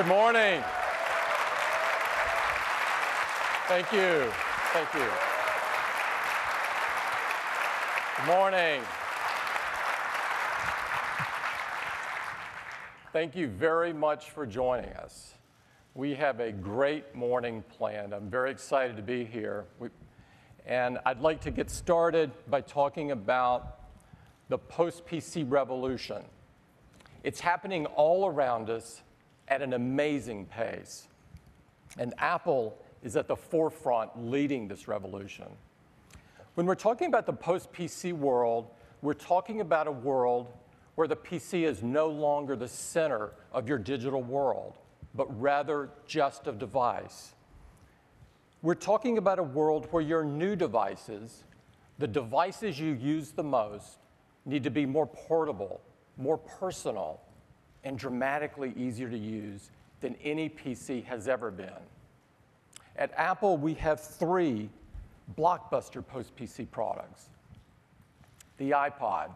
Good morning. Thank you. Thank you. Good morning. Thank you very much for joining us. We have a great morning planned. I'm very excited to be here. And I'd like to get started by talking about the post PC revolution. It's happening all around us at an amazing pace. And Apple is at the forefront leading this revolution. When we're talking about the post PC world, we're talking about a world where the PC is no longer the center of your digital world, but rather just a device. We're talking about a world where your new devices, the devices you use the most, need to be more portable, more personal, and dramatically easier to use than any PC has ever been. At Apple, we have three blockbuster post PC products. The iPod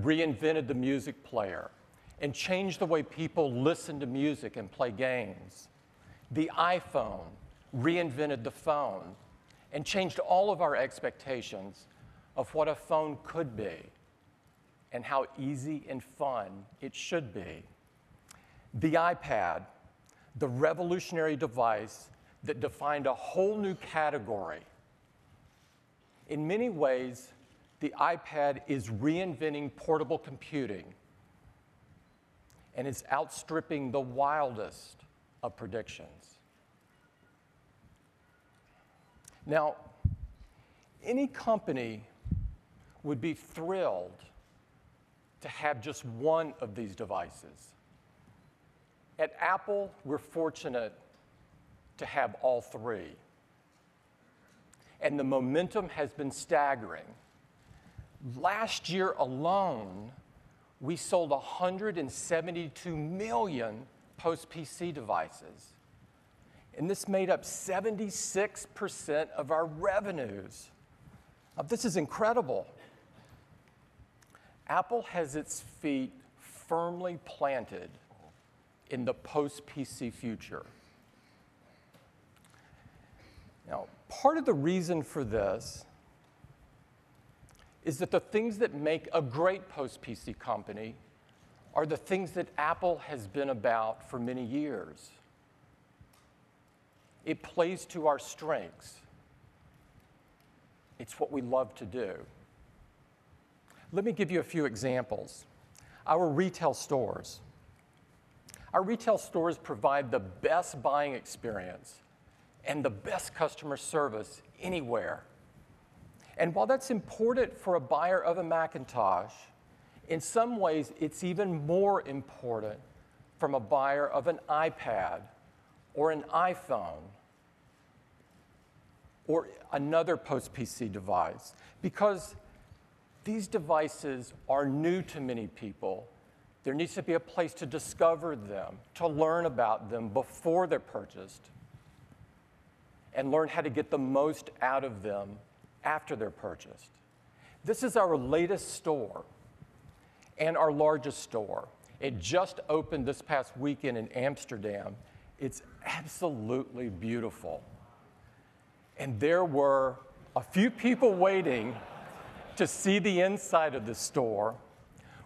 reinvented the music player and changed the way people listen to music and play games. The iPhone reinvented the phone and changed all of our expectations of what a phone could be and how easy and fun it should be. The iPad, the revolutionary device that defined a whole new category. In many ways, the iPad is reinventing portable computing and is outstripping the wildest of predictions. Now, any company would be thrilled to have just one of these devices. At Apple, we're fortunate to have all three. And the momentum has been staggering. Last year alone, we sold 172 million post PC devices. And this made up 76% of our revenues. Now, this is incredible. Apple has its feet firmly planted in the post PC future. Now, part of the reason for this is that the things that make a great post PC company are the things that Apple has been about for many years. It plays to our strengths. It's what we love to do. Let me give you a few examples. Our retail stores. Our retail stores provide the best buying experience and the best customer service anywhere. And while that's important for a buyer of a Macintosh, in some ways it's even more important from a buyer of an iPad or an iPhone or another post PC device because these devices are new to many people. There needs to be a place to discover them, to learn about them before they're purchased and learn how to get the most out of them after they're purchased. This is our latest store and our largest store. It just opened this past weekend in Amsterdam. It's absolutely beautiful. And there were a few people waiting to see the inside of the store.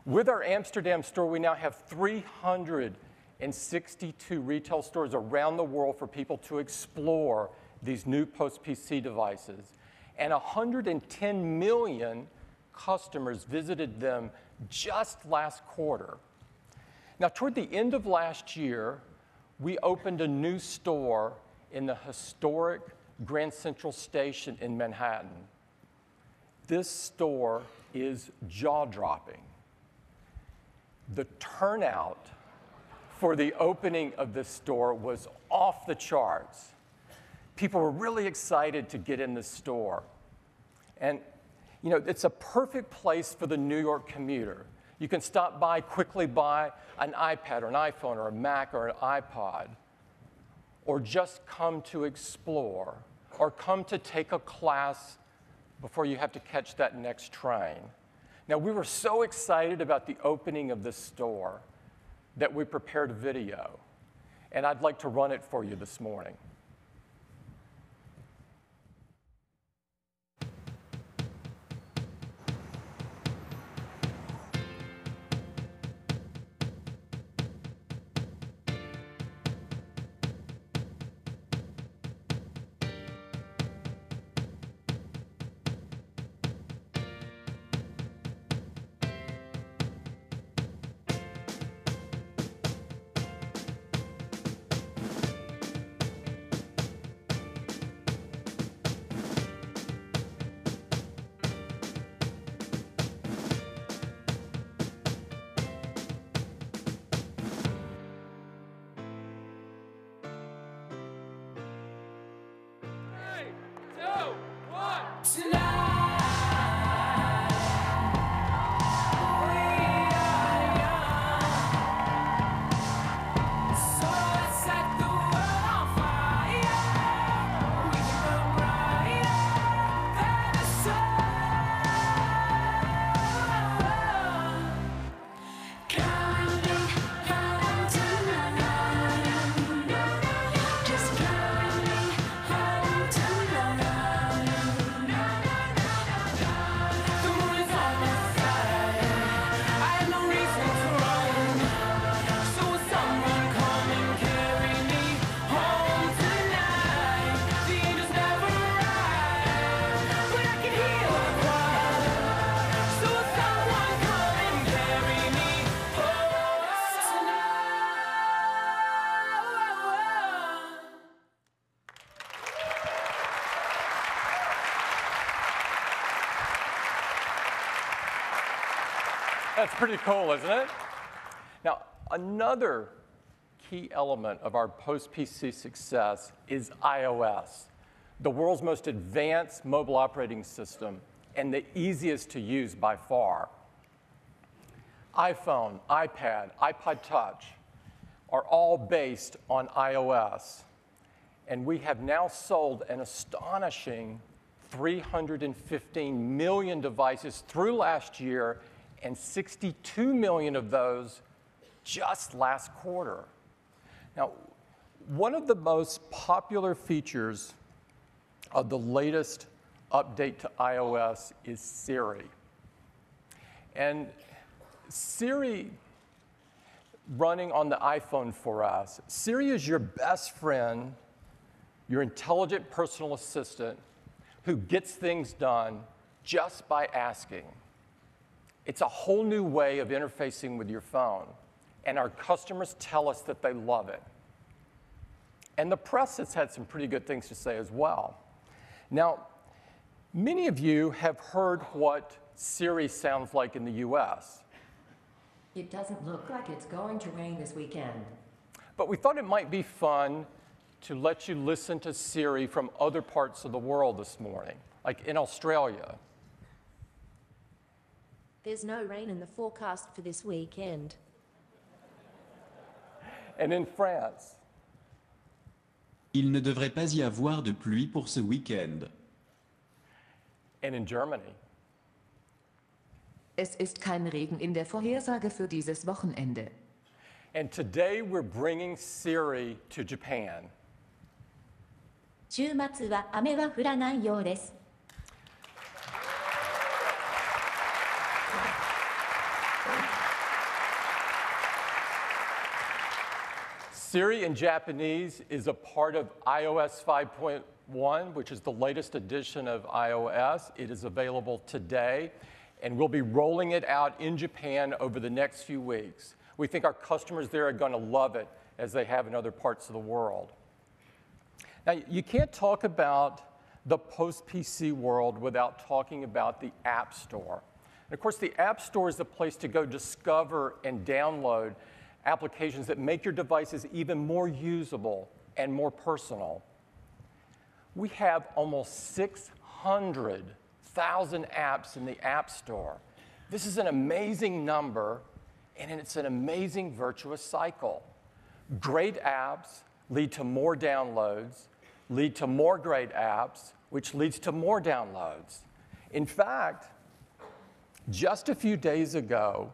With our Amsterdam store, we now have 362 retail stores around the world for people to explore these new post PC devices, and 110 million customers visited them just last quarter. Now, toward the end of last year, we opened a new store in the historic Grand Central Station in Manhattan. This store is jaw dropping. The turnout for the opening of this store was off the charts people were really excited to get in the store. And, you know, it's a perfect place for the New York commuter. You can stop by, quickly buy an iPad or an iPhone or a Mac or an iPod, or just come to explore, or come to take a class before you have to catch that next train. Now, we were so excited about the opening of this store that we prepared a video. and I'd like to run it for you this morning. That's pretty cool, isn't it? Now, another key element of our post-PC success is iOS, the world's most advanced mobile operating system and the easiest to use by far. iPhone, iPad, iPod Touch are all based on iOS, and we have now sold an astonishing 315 million devices through last year and 62 million of those just last quarter. Now, one of the most popular features of the latest update to iOS is Siri. And Siri running on the iPhone 4S, Siri is your best friend, your intelligent personal assistant who gets things done just by asking. It's a whole new way of interfacing with your phone, and our customers tell us that they love it. And the press has had some pretty good things to say as well. Now, many of you have heard what Siri sounds like in the US. It doesn't look like it's going to rain this weekend. But we thought it might be fun to let you listen to Siri from other parts of the world this morning, like in Australia. There's no rain in the forecast for this weekend. And in France. Il ne devrait pas y avoir de pluie pour ce week-end. And in Germany. Es ist kein Regen in der Vorhersage für dieses Wochenende. And today we're bringing Siri to Japan. 週末は雨は降らないようです。 Siri in Japanese is a part of iOS 5.1, which is the latest edition of iOS. It is available today, and we'll be rolling it out in Japan over the next few weeks. We think our customers there are going to love it as they have in other parts of the world. Now, you can't talk about the post PC world without talking about the App Store. And of course, the App Store is the place to go discover and download applications that make your devices even more usable and more personal. We have almost 600,000 apps in the App Store. This is an amazing number, and it's an amazing virtuous cycle. Great apps lead to more downloads, lead to more great apps, which leads to more downloads. In fact, just a few days ago,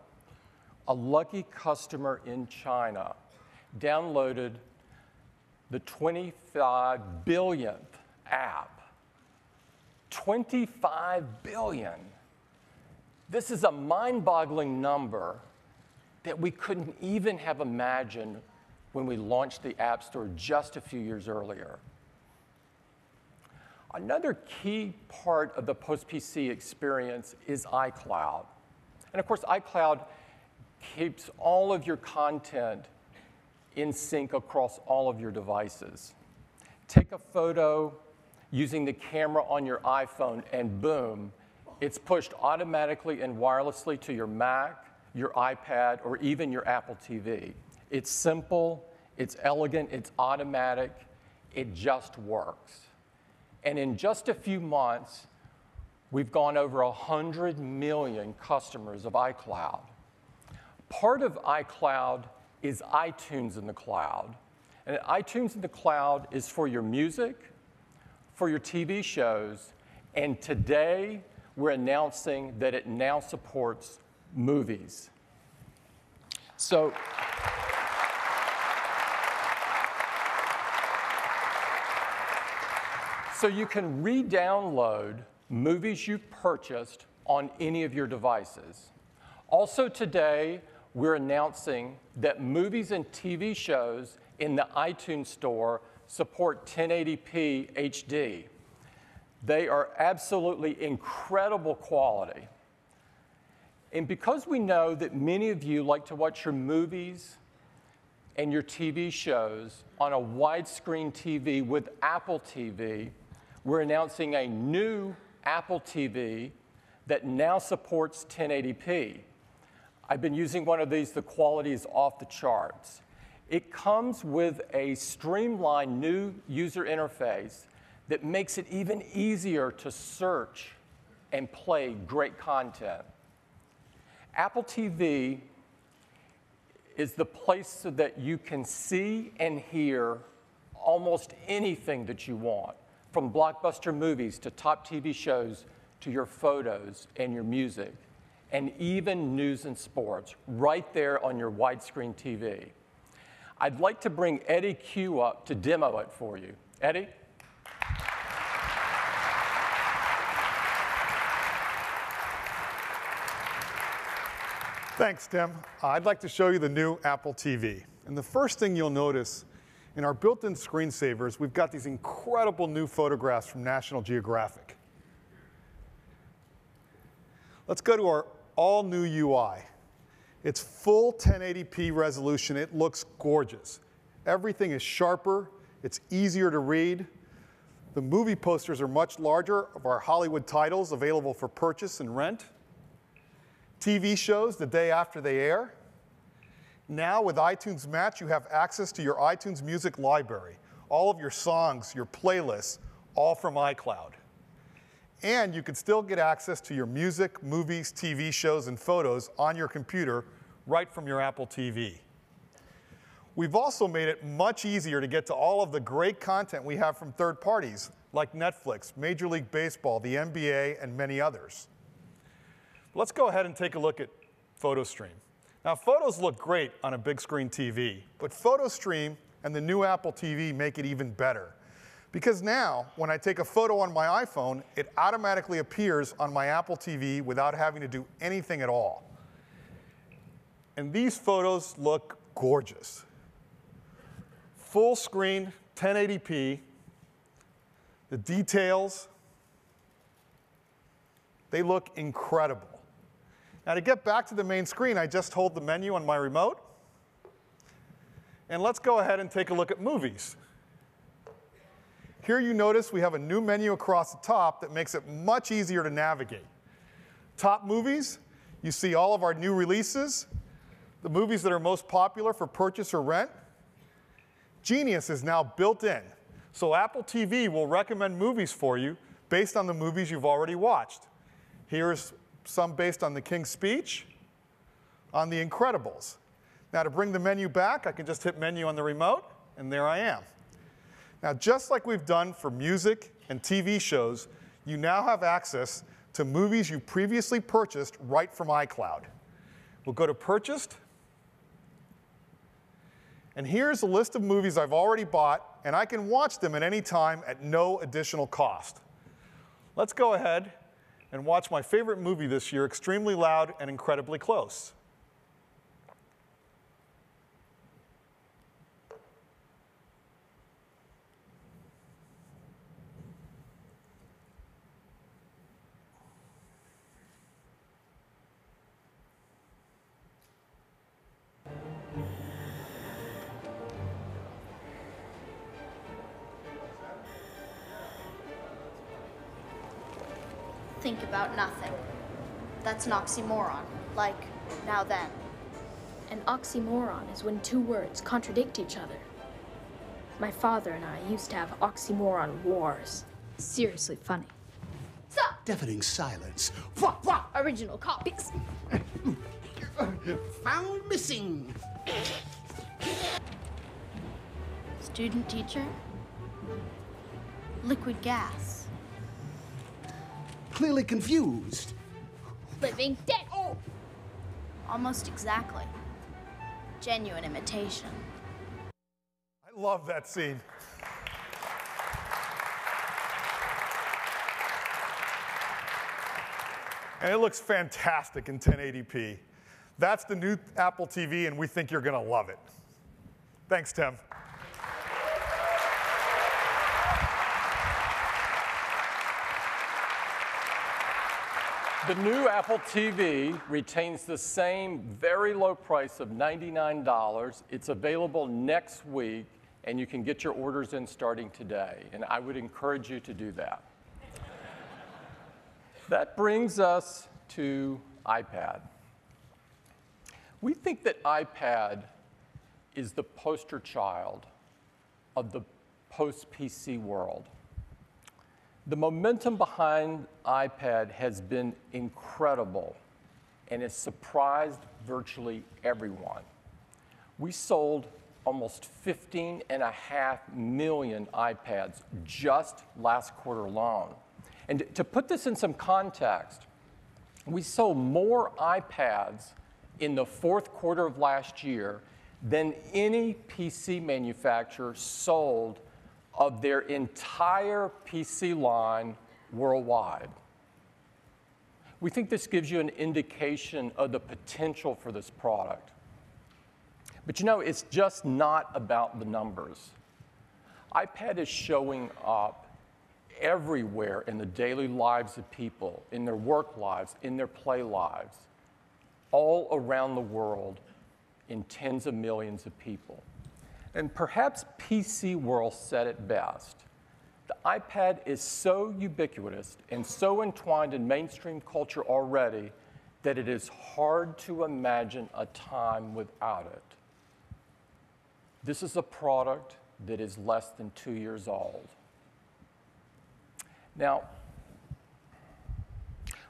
a lucky customer in China downloaded the 25 billionth app. 25 billion. This is a mind boggling number that we couldn't even have imagined when we launched the App Store just a few years earlier. Another key part of the post PC experience is iCloud. And of course, iCloud keeps all of your content in sync across all of your devices. Take a photo using the camera on your iPhone, and boom, it's pushed automatically and wirelessly to your Mac, your iPad, or even your Apple TV. It's simple, it's elegant, it's automatic, it just works. And in just a few months, we've gone over 100 million customers of iCloud. Part of iCloud is iTunes in the cloud. And iTunes in the cloud is for your music, for your TV shows, and today we're announcing that it now supports movies. So, so you can re-download movies you've purchased on any of your devices. Also today, we're announcing that movies and TV shows in the iTunes Store support 1080p HD. They are absolutely incredible quality. And because we know that many of you like to watch your movies and your TV shows on a widescreen TV with Apple TV, we're announcing a new Apple TV that now supports 1080p. I've been using one of these, the quality is off the charts. It comes with a streamlined new user interface that makes it even easier to search and play great content. Apple TV is the place so that you can see and hear almost anything that you want, from blockbuster movies to top TV shows to your photos and your music, and even news and sports right there on your widescreen TV. I'd like to bring Eddy Cue up to demo it for you. Eddy? Thanks, Tim. I'd like to show you the new Apple TV. And the first thing you'll notice in our built-in screensavers, we've got these incredible new photographs from National Geographic. Let's go to our all-new UI. It's full 1080p resolution. It looks gorgeous. Everything is sharper. It's easier to read. The movie posters are much larger of our Hollywood titles available for purchase and rent. TV shows the day after they air. Now with iTunes Match, you have access to your iTunes music library, all of your songs, your playlists, all from iCloud. And you can still get access to your music, movies, TV shows, and photos on your computer right from your Apple TV. We've also made it much easier to get to all of the great content we have from third parties like Netflix, Major League Baseball, the NBA, and many others. Let's go ahead and take a look at PhotoStream. Now, photos look great on a big screen TV, but PhotoStream and the new Apple TV make it even better. Because now, when I take a photo on my iPhone, it automatically appears on my Apple TV without having to do anything at all. And these photos look gorgeous. Full screen, 1080p, the details, they look incredible. Now to get back to the main screen, I just hold the menu on my remote. And let's go ahead and take a look at movies. Here you notice we have a new menu across the top that makes it much easier to navigate. Top movies, you see all of our new releases, the movies that are most popular for purchase or rent. Genius is now built in, so Apple TV will recommend movies for you based on the movies you've already watched. Here's some based on The King's Speech, on The Incredibles. Now to bring the menu back, I can just hit menu on the remote, and there I am. Now just like we've done for music and TV shows, you now have access to movies you previously purchased right from iCloud. We'll go to Purchased, And here's a list of movies I've already bought, and I can watch them at any time at no additional cost. Let's go ahead and watch my favorite movie this year, Extremely Loud and Incredibly Close. Think about nothing. That's an oxymoron. Like, now then. An oxymoron is when two words contradict each other. My father and I used to have oxymoron wars. Seriously funny. Deafening silence. Wha- wha- Original copies. Found missing. Student teacher? Liquid gas. Clearly confused. Living dead. Oh! Almost exactly. Genuine imitation. I love that scene. And it looks fantastic in 1080p. That's the new Apple TV, and we think you're going to love it. Thanks, Tim. The new Apple TV retains the same very low price of $99. It's available next week, and you can get your orders in starting today. And I would encourage you to do that. that brings us to iPad. We think that iPad is the poster child of the post PC world. The momentum behind iPad has been incredible and has surprised virtually everyone. We sold almost 15 and a half million iPads just last quarter alone. And to put this in some context, we sold more iPads in the fourth quarter of last year than any PC manufacturer sold of their entire PC line worldwide. We think this gives you an indication of the potential for this product. But you know, it's just not about the numbers. iPad is showing up everywhere in the daily lives of people, in their work lives, in their play lives, all around the world in tens of millions of people. And perhaps PC World said it best. The iPad is so ubiquitous and so entwined in mainstream culture already that it is hard to imagine a time without it. This is a product that is less than two years old. Now,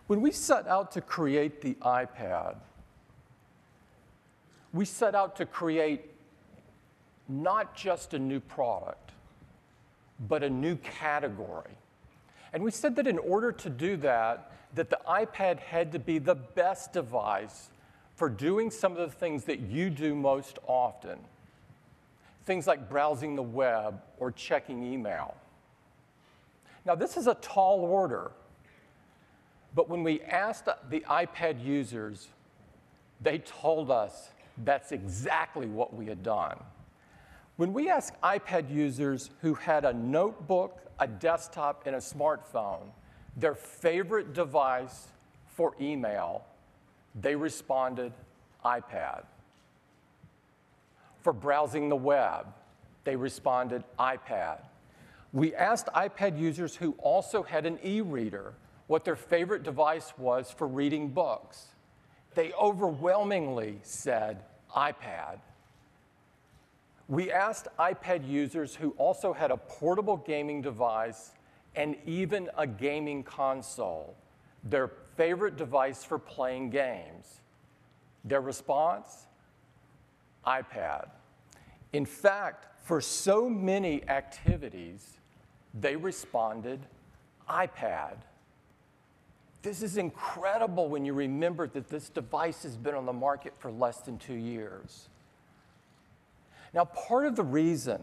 when we set out to create the iPad, we set out to create not just a new product, but a new category. And we said that in order to do that, that the iPad had to be the best device for doing some of the things that you do most often. Things like browsing the web or checking email. Now, this is a tall order, but when we asked the iPad users, they told us that's exactly what we had done. When we asked iPad users who had a notebook, a desktop, and a smartphone, their favorite device for email, they responded iPad. For browsing the web, they responded iPad. We asked iPad users who also had an e reader what their favorite device was for reading books. They overwhelmingly said iPad. We asked iPad users who also had a portable gaming device and even a gaming console, their favorite device for playing games. Their response? iPad. In fact, for so many activities, they responded iPad. This is incredible when you remember that this device has been on the market for less than two years. Now, part of the reason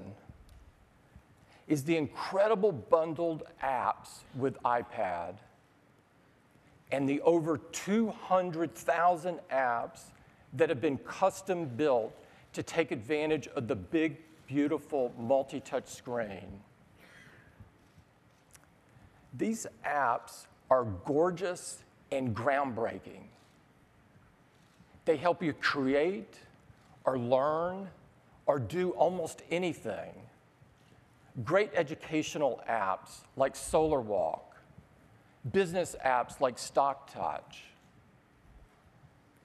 is the incredible bundled apps with iPad and the over 200,000 apps that have been custom built to take advantage of the big, beautiful multi touch screen. These apps are gorgeous and groundbreaking. They help you create or learn or do almost anything. Great educational apps like SolarWalk, business apps like StockTouch,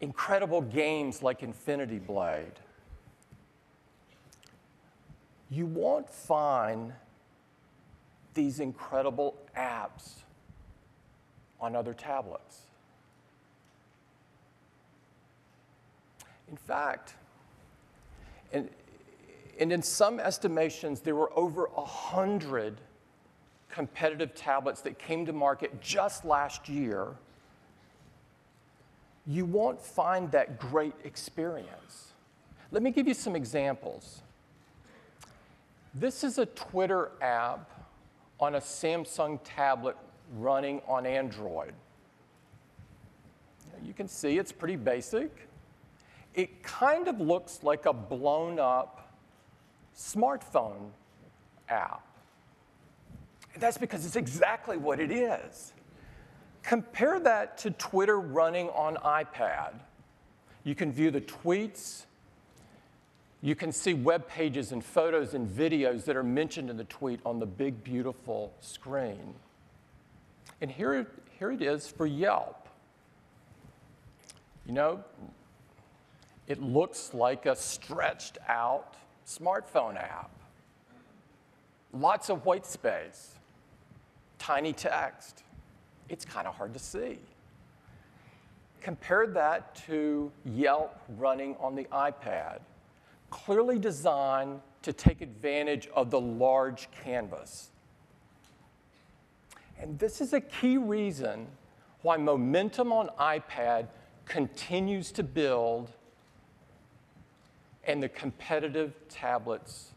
incredible games like Infinity Blade. You won't find these incredible apps on other tablets. In fact, and, and in some estimations, there were over 100 competitive tablets that came to market just last year. You won't find that great experience. Let me give you some examples. This is a Twitter app on a Samsung tablet running on Android. You can see it's pretty basic. It kind of looks like a blown up smartphone app. And that's because it's exactly what it is. Compare that to Twitter running on iPad. You can view the tweets, you can see web pages and photos and videos that are mentioned in the tweet on the big, beautiful screen. And here, here it is for Yelp. You know, it looks like a stretched out smartphone app. Lots of white space, tiny text. It's kind of hard to see. Compare that to Yelp running on the iPad clearly designed to take advantage of the large canvas. And this is a key reason why momentum on iPad continues to build and the competitive tablets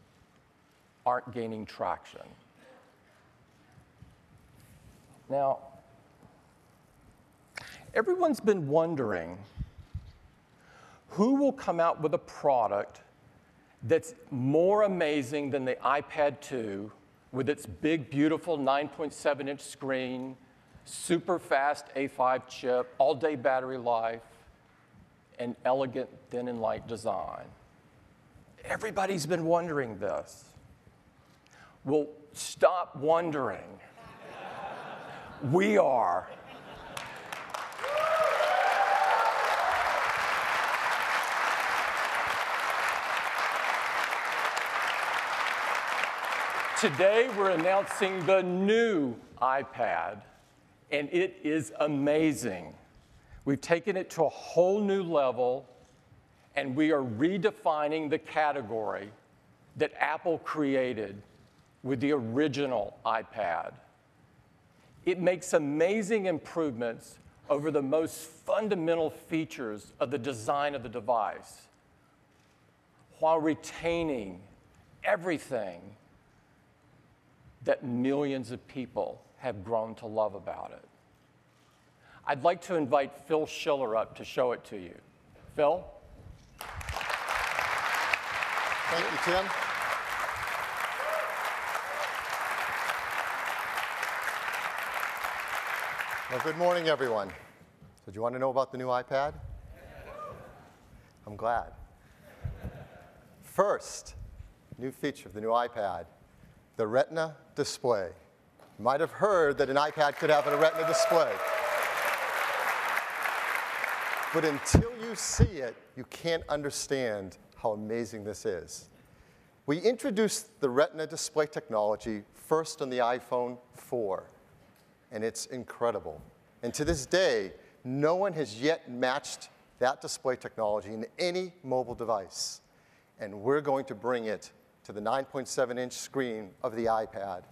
aren't gaining traction. Now, everyone's been wondering who will come out with a product that's more amazing than the iPad 2 with its big, beautiful 9.7 inch screen, super fast A5 chip, all day battery life, and elegant thin and light design. Everybody's been wondering this. Well, stop wondering. we are. Today, we're announcing the new iPad, and it is amazing. We've taken it to a whole new level, and we are redefining the category that Apple created with the original iPad. It makes amazing improvements over the most fundamental features of the design of the device while retaining everything that millions of people have grown to love about it. I'd like to invite Phil Schiller up to show it to you. Phil? Thank you, Tim. Well, good morning, everyone. So, do you want to know about the new iPad? I'm glad. First, new feature of the new iPad the Retina display. You might have heard that an iPad could have a Retina display. But until you see it, you can't understand how amazing this is. We introduced the Retina display technology first on the iPhone 4, and it's incredible. And to this day, no one has yet matched that display technology in any mobile device. And we're going to bring it to the 9.7 inch screen of the iPad.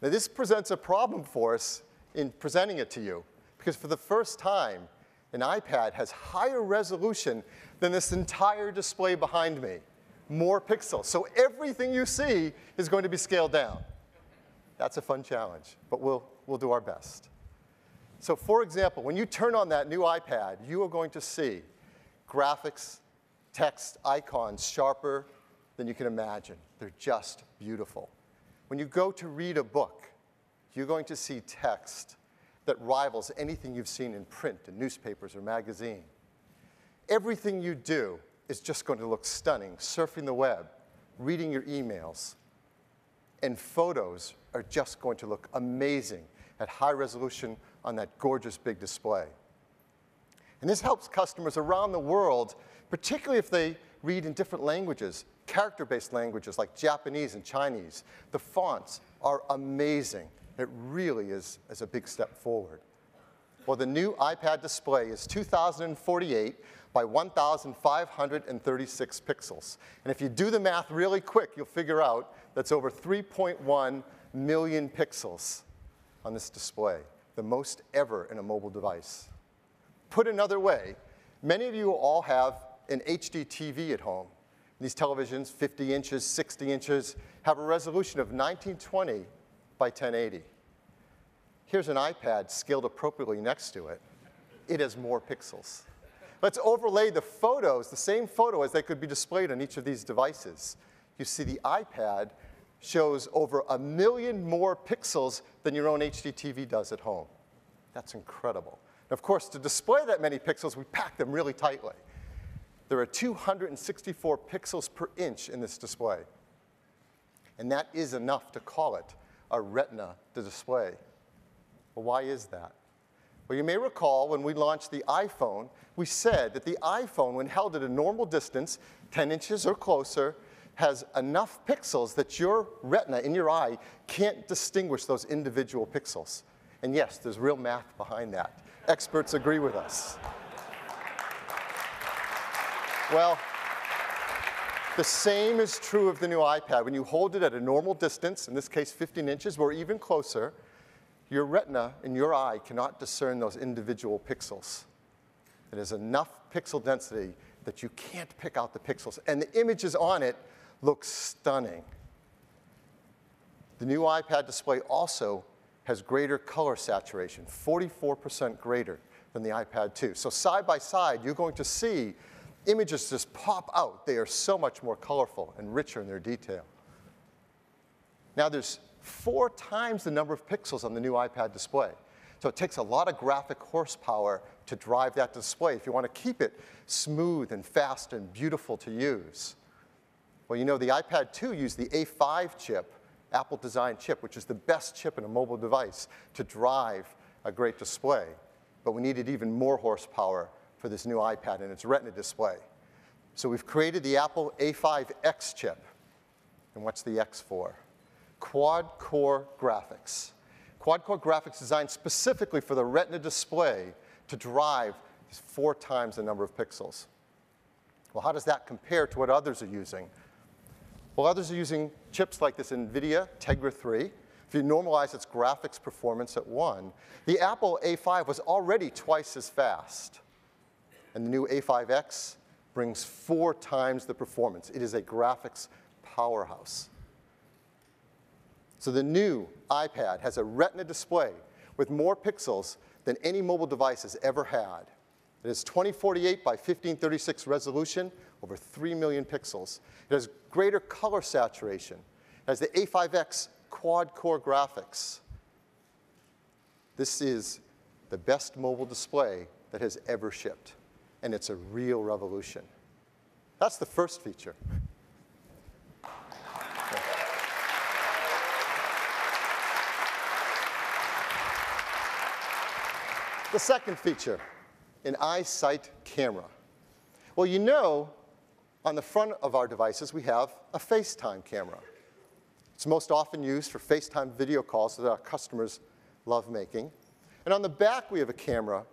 Now, this presents a problem for us in presenting it to you, because for the first time, an iPad has higher resolution than this entire display behind me. more pixels. So everything you see is going to be scaled down. That's a fun challenge, but we'll, we'll do our best. So for example, when you turn on that new iPad, you are going to see graphics, text, icons sharper than you can imagine. They're just beautiful. When you go to read a book, you're going to see text that rivals anything you've seen in print, in newspapers or magazine. Everything you do is just going to look stunning, surfing the web, reading your emails, and photos are just going to look amazing at high resolution on that gorgeous big display. And this helps customers around the world, particularly if they read in different languages, character-based languages like Japanese and Chinese. The fonts are amazing. It really is, is a big step forward. Well, the new iPad display is 2048 by 1,536 pixels. And if you do the math really quick, you'll figure out that's over 3.1 million pixels on this display, the most ever in a mobile device. Put another way, many of you all have an HD TV at home. These televisions, 50 inches, 60 inches, have a resolution of 1920 by 1080. Here's an iPad scaled appropriately next to it. It has more pixels. Let's overlay the photos, the same photo as they could be displayed on each of these devices. You see the iPad shows over a million more pixels than your own HD TV does at home. That's incredible. And of course, to display that many pixels, we pack them really tightly. There are 264 pixels per inch in this display. And that is enough to call it a retina display. Well, why is that? Well, you may recall when we launched the iPhone, we said that the iPhone, when held at a normal distance, 10 inches or closer, has enough pixels that your retina in your eye can't distinguish those individual pixels. And yes, there's real math behind that. Experts agree with us. Well, the same is true of the new iPad. When you hold it at a normal distance, in this case 15 inches or even closer, your retina in your eye cannot discern those individual pixels. It has enough pixel density that you can't pick out the pixels. And the images on it look stunning. The new iPad display also has greater color saturation, 44% greater than the iPad 2. So side by side, you're going to see images just pop out. They are so much more colorful and richer in their detail. Now there's four times the number of pixels on the new iPad display. So it takes a lot of graphic horsepower to drive that display if you want to keep it smooth and fast and beautiful to use. Well, you know, the iPad 2 used the A5 chip, Apple designed chip, which is the best chip in a mobile device to drive a great display. But we needed even more horsepower for this new iPad and its Retina display. So we've created the Apple A5X chip. And what's the X for? Quad-core graphics. Quad-core graphics designed specifically for the Retina display to drive four times the number of pixels. Well, how does that compare to what others are using? Well, others are using chips like this NVIDIA Tegra 3. If you normalize its graphics performance at one, the Apple A5 was already twice as fast. And the new A5X brings four times the performance. It is a graphics powerhouse. So the new iPad has a Retina display with more pixels than any mobile device has ever had. It has 2048 by 1536 resolution, over 3 million pixels. It has greater color saturation. It has the A5X quad-core graphics. This is the best mobile display that has ever shipped, and it's a real revolution. That's the first feature. The second feature, an iSight camera. Well, you know, on the front of our devices, we have a FaceTime camera. It's most often used for FaceTime video calls that our customers love making. And on the back, we have a camera.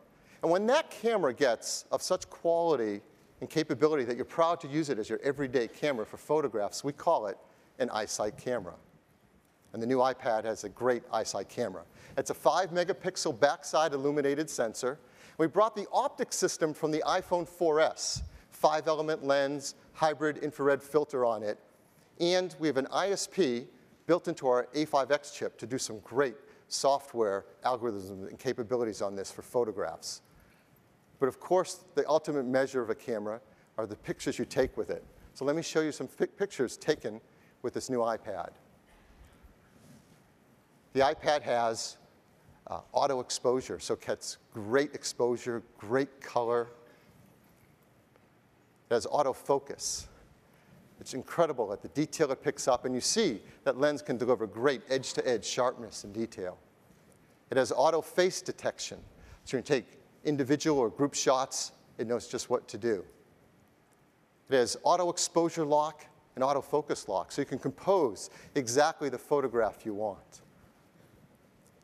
And when that camera gets of such quality and capability that you're proud to use it as your everyday camera for photographs, we call it an iSight camera. And the new iPad has a great iSight camera. It's a 5 megapixel backside illuminated sensor. We brought the optic system from the iPhone 4S, five element lens, hybrid infrared filter on it, and we have an ISP built into our A5X chip to do some great software algorithms and capabilities on this for photographs. But of course, the ultimate measure of a camera are the pictures you take with it. So let me show you some pictures taken with this new iPad. The iPad has uh, auto exposure, so it gets great exposure, great color. It has autofocus. It's incredible at the detail it picks up, and you see that lens can deliver great edge-to-edge sharpness and detail. It has auto face detection, so you can take individual or group shots, it knows just what to do. It has auto exposure lock and autofocus lock, so you can compose exactly the photograph you want.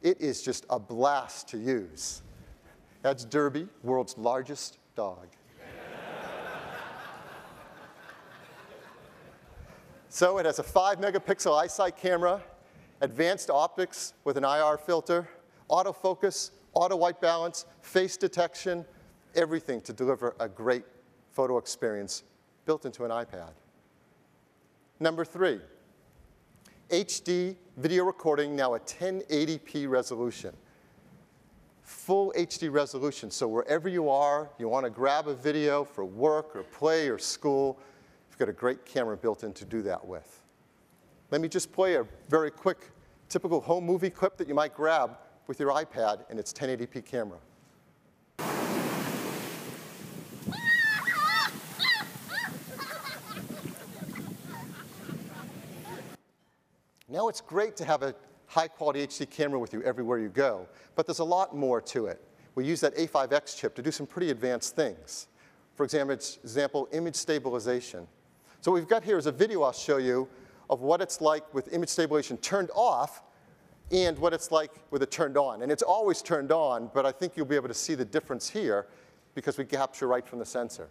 It is just a blast to use. That's Derby, world's largest dog. so it has a 5 megapixel iSight camera, advanced optics with an IR filter, autofocus, auto white balance, face detection, everything to deliver a great photo experience built into an iPad. Number three, HD video recording, now a 1080p resolution. Full HD resolution, so wherever you are, you want to grab a video for work or play or school, you've got a great camera built in to do that with. Let me just play a very quick, typical home movie clip that you might grab with your iPad and its 1080p camera. Now it's great to have a high quality HD camera with you everywhere you go, but there's a lot more to it. We use that A5X chip to do some pretty advanced things. For example, image stabilization. So what we've got here is a video I'll show you of what it's like with image stabilization turned off and what it's like with it turned on. And it's always turned on, but I think you'll be able to see the difference here because we capture right from the sensor.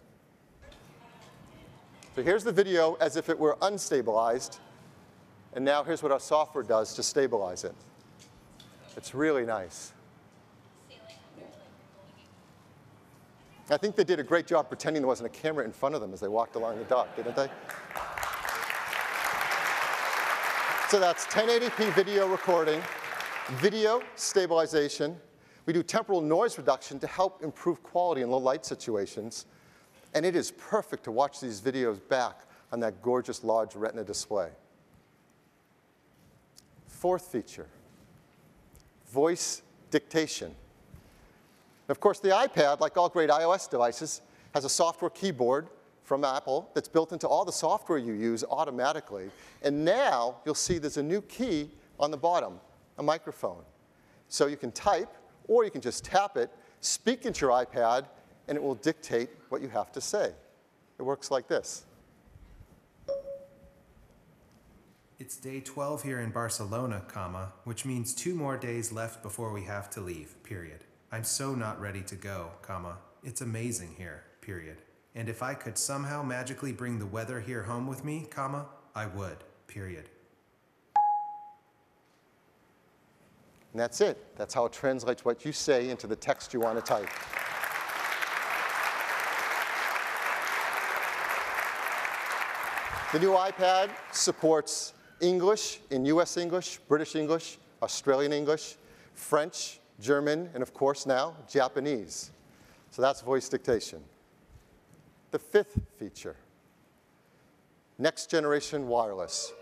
So here's the video as if it were unstabilized. And now here's what our software does to stabilize it. It's really nice. I think they did a great job pretending there wasn't a camera in front of them as they walked along the dock, didn't they? So that's 1080p video recording, video stabilization. We do temporal noise reduction to help improve quality in low light situations. And it is perfect to watch these videos back on that gorgeous large retina display. Fourth feature, voice dictation. Of course, the iPad, like all great iOS devices, has a software keyboard from Apple that's built into all the software you use automatically. And now you'll see there's a new key on the bottom, a microphone. So you can type, or you can just tap it, speak into your iPad, and it will dictate what you have to say. It works like this. It's day 12 here in Barcelona, comma, which means two more days left before we have to leave, period. I'm so not ready to go, comma. It's amazing here, period. And if I could somehow magically bring the weather here home with me, comma, I would, period. And that's it. That's how it translates what you say into the text you want to type. The new iPad supports English in US English, British English, Australian English, French, German, and of course now, Japanese. So that's voice dictation. The fifth feature, next generation wireless.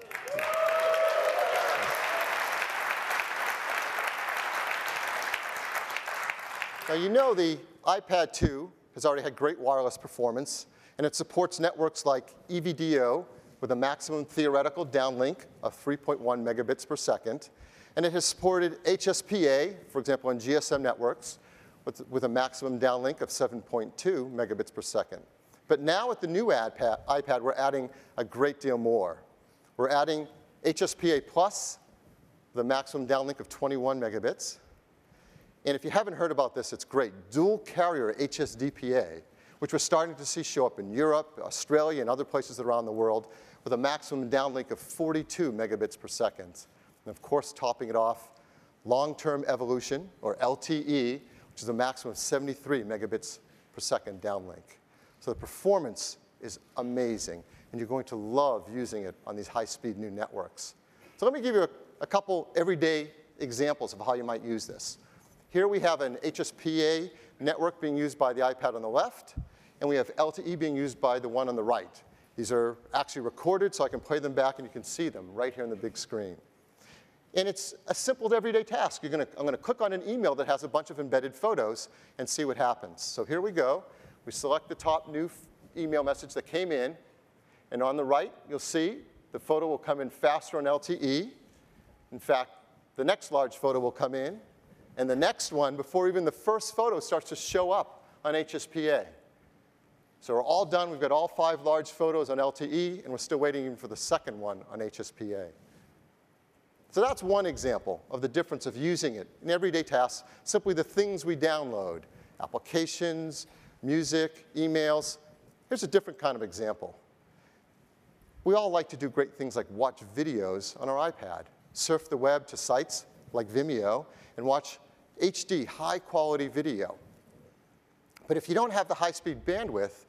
Now you know the iPad 2 has already had great wireless performance, and it supports networks like EVDO with a maximum theoretical downlink of 3.1 megabits per second, and it has supported HSPA, for example, on GSM networks, with, with a maximum downlink of 7.2 megabits per second. But now with the new iPad, iPad, we're adding a great deal more. We're adding HSPA Plus, the maximum downlink of 21 megabits. And if you haven't heard about this, it's great. Dual carrier HSDPA, which we're starting to see show up in Europe, Australia, and other places around the world, with a maximum downlink of 42 megabits per second. And of course, topping it off, long-term evolution, or LTE, which is a maximum of 73 megabits per second downlink. So the performance is amazing, and you're going to love using it on these high-speed new networks. So let me give you a, a couple everyday examples of how you might use this. Here we have an HSPA network being used by the iPad on the left, and we have LTE being used by the one on the right. These are actually recorded, so I can play them back and you can see them right here on the big screen. And it's a simple everyday task. Gonna, I'm going to click on an email that has a bunch of embedded photos and see what happens. So here we go. We select the top new email message that came in. And on the right, you'll see the photo will come in faster on LTE. In fact, the next large photo will come in. And the next one, before even the first photo starts to show up on HSPA. So we're all done. We've got all five large photos on LTE, and we're still waiting for the second one on HSPA. So that's one example of the difference of using it in everyday tasks, simply the things we download, applications, music, emails. Here's a different kind of example. We all like to do great things like watch videos on our iPad, surf the web to sites like Vimeo, and watch HD, high quality video. But if you don't have the high speed bandwidth,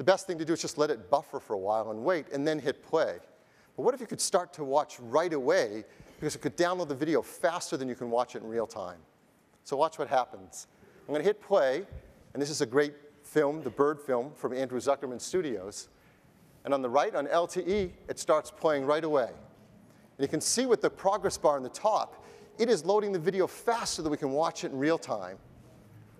the best thing to do is just let it buffer for a while and wait, and then hit play. But what if you could start to watch right away because it could download the video faster than you can watch it in real time? So watch what happens. I'm going to hit play, and this is a great film, the Bird film from Andrew Zuckerman Studios. And on the right, on LTE, it starts playing right away. And you can see with the progress bar on the top, it is loading the video faster than we can watch it in real time.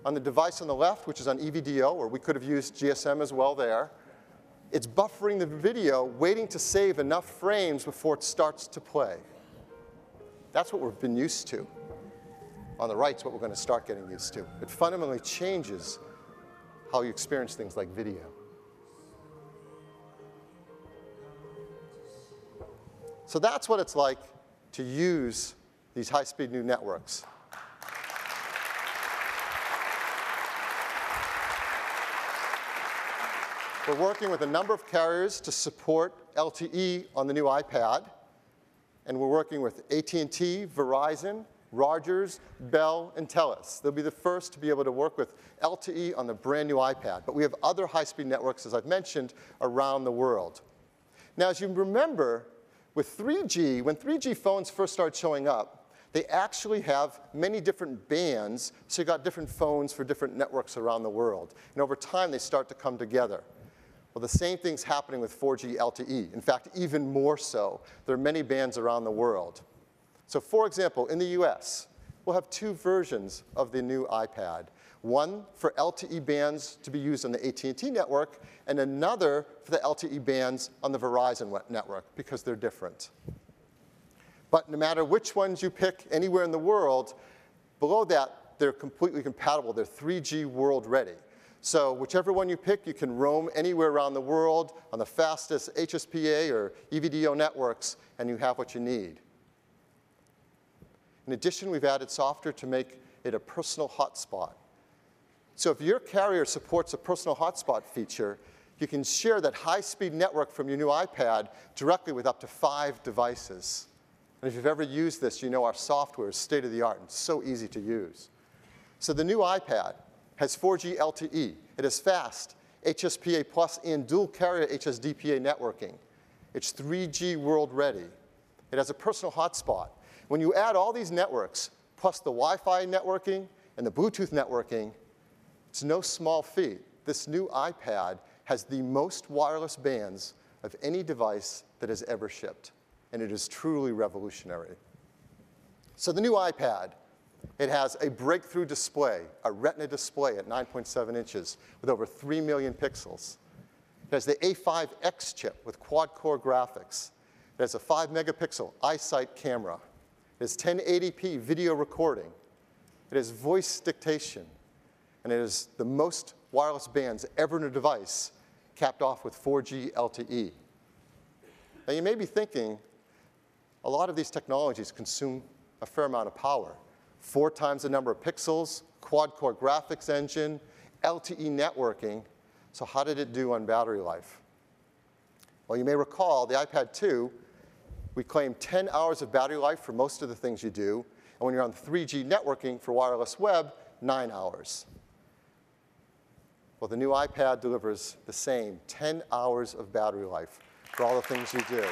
On the device on the left, which is on EVDO, or we could have used GSM as well there, it's buffering the video, waiting to save enough frames before it starts to play. That's what we've been used to. On the right is what we're going to start getting used to. It fundamentally changes how you experience things like video. So that's what it's like to use these high-speed new networks. We're working with a number of carriers to support LTE on the new iPad. And we're working with AT&T, Verizon, Rogers, Bell, and Telus. They'll be the first to be able to work with LTE on the brand new iPad. But we have other high-speed networks, as I've mentioned, around the world. Now, as you remember, with 3G, when 3G phones first started showing up, they actually have many different bands, so you got different phones for different networks around the world. And over time, they start to come together. Well, the same thing's happening with 4G LTE. In fact, even more so. There are many bands around the world. So for example, in the US, we'll have two versions of the new iPad. One for LTE bands to be used on the AT&T network, and another for the LTE bands on the Verizon network, because they're different. But no matter which ones you pick anywhere in the world, below that, they're completely compatible. They're 3G world ready. So whichever one you pick, you can roam anywhere around the world on the fastest HSPA or EVDO networks, and you have what you need. In addition, we've added software to make it a personal hotspot. So if your carrier supports a personal hotspot feature, you can share that high-speed network from your new iPad directly with up to five devices. And if you've ever used this, you know our software is state-of-the-art and so easy to use. So the new iPad has 4G LTE. It is fast, HSPA plus and dual carrier HSDPA networking. It's 3G world ready. It has a personal hotspot. When you add all these networks, plus the Wi-Fi networking and the Bluetooth networking, it's no small feat. This new iPad has the most wireless bands of any device that has ever shipped, and it is truly revolutionary. So the new iPad it has a breakthrough display, a retina display at 9.7 inches with over 3 million pixels. It has the A5X chip with quad-core graphics. It has a 5 megapixel iSight camera. It has 1080p video recording. It has voice dictation. And it is the most wireless bands ever in a device capped off with 4G LTE. Now you may be thinking, a lot of these technologies consume a fair amount of power four times the number of pixels, quad-core graphics engine, LTE networking. So how did it do on battery life? Well, you may recall the iPad 2, we claim 10 hours of battery life for most of the things you do. And when you're on 3G networking for wireless web, nine hours. Well, the new iPad delivers the same 10 hours of battery life for all the things you do.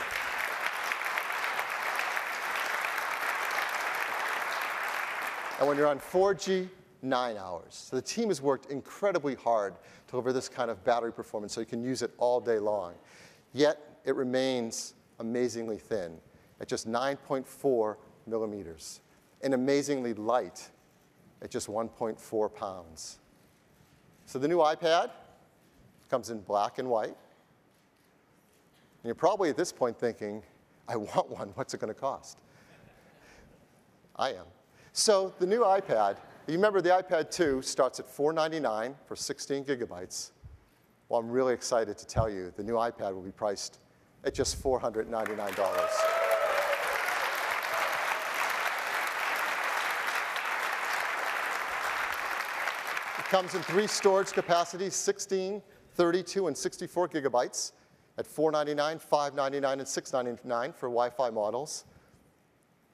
And when you're on 4G, nine hours. So the team has worked incredibly hard to deliver this kind of battery performance so you can use it all day long. Yet it remains amazingly thin at just 9.4 millimeters and amazingly light at just 1.4 pounds. So the new iPad comes in black and white. And you're probably at this point thinking, I want one, what's it going to cost? I am. So the new iPad, you remember the iPad 2 starts at 499 for 16 gigabytes. Well, I'm really excited to tell you the new iPad will be priced at just $499. It comes in three storage capacities, 16, 32, and 64 gigabytes at 499, 599, and 699 for Wi-Fi models.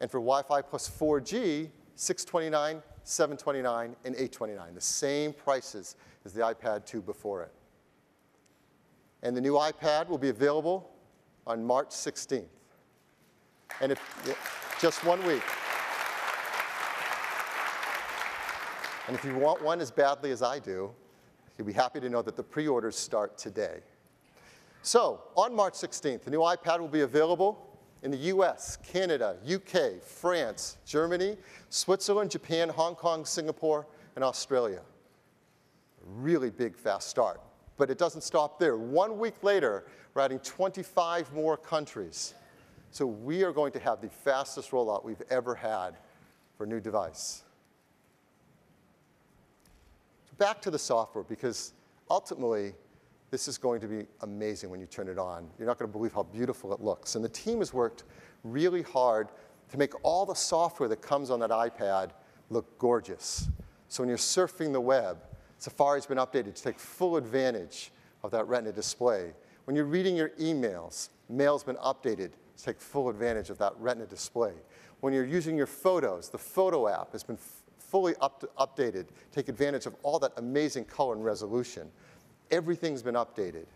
And for Wi-Fi plus 4G, 629, 729, and 829, the same prices as the iPad 2 before it. And the new iPad will be available on March 16th. And if, just one week. And if you want one as badly as I do, you'll be happy to know that the pre-orders start today. So, on March 16th, the new iPad will be available in the US, Canada, UK, France, Germany, Switzerland, Japan, Hong Kong, Singapore, and Australia. Really big, fast start. But it doesn't stop there. One week later, we're adding 25 more countries. So we are going to have the fastest rollout we've ever had for a new device. Back to the software, because ultimately, this is going to be amazing when you turn it on. You're not going to believe how beautiful it looks. And the team has worked really hard to make all the software that comes on that iPad look gorgeous. So when you're surfing the web, Safari's been updated to take full advantage of that Retina display. When you're reading your emails, Mail's been updated to take full advantage of that Retina display. When you're using your photos, the Photo app has been fully up updated, take advantage of all that amazing color and resolution everything's been updated.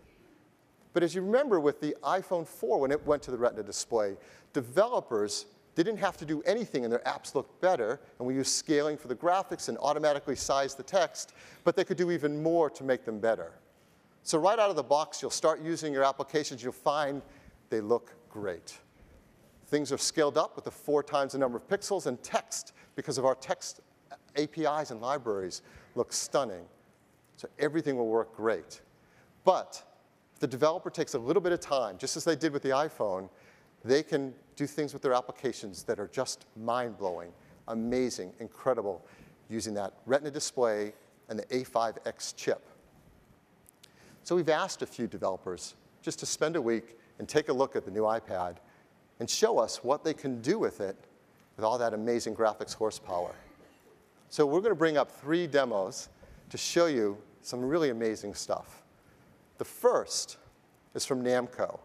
But as you remember with the iPhone 4, when it went to the Retina display, developers didn't have to do anything and their apps looked better, and we used scaling for the graphics and automatically sized the text, but they could do even more to make them better. So right out of the box, you'll start using your applications, you'll find they look great. Things are scaled up with the four times the number of pixels, and text, because of our text APIs and libraries, looks stunning. So everything will work great. But if the developer takes a little bit of time, just as they did with the iPhone, they can do things with their applications that are just mind-blowing, amazing, incredible, using that Retina display and the A5X chip. So we've asked a few developers just to spend a week and take a look at the new iPad and show us what they can do with it with all that amazing graphics horsepower. So we're going to bring up three demos to show you some really amazing stuff. The first is from Namco.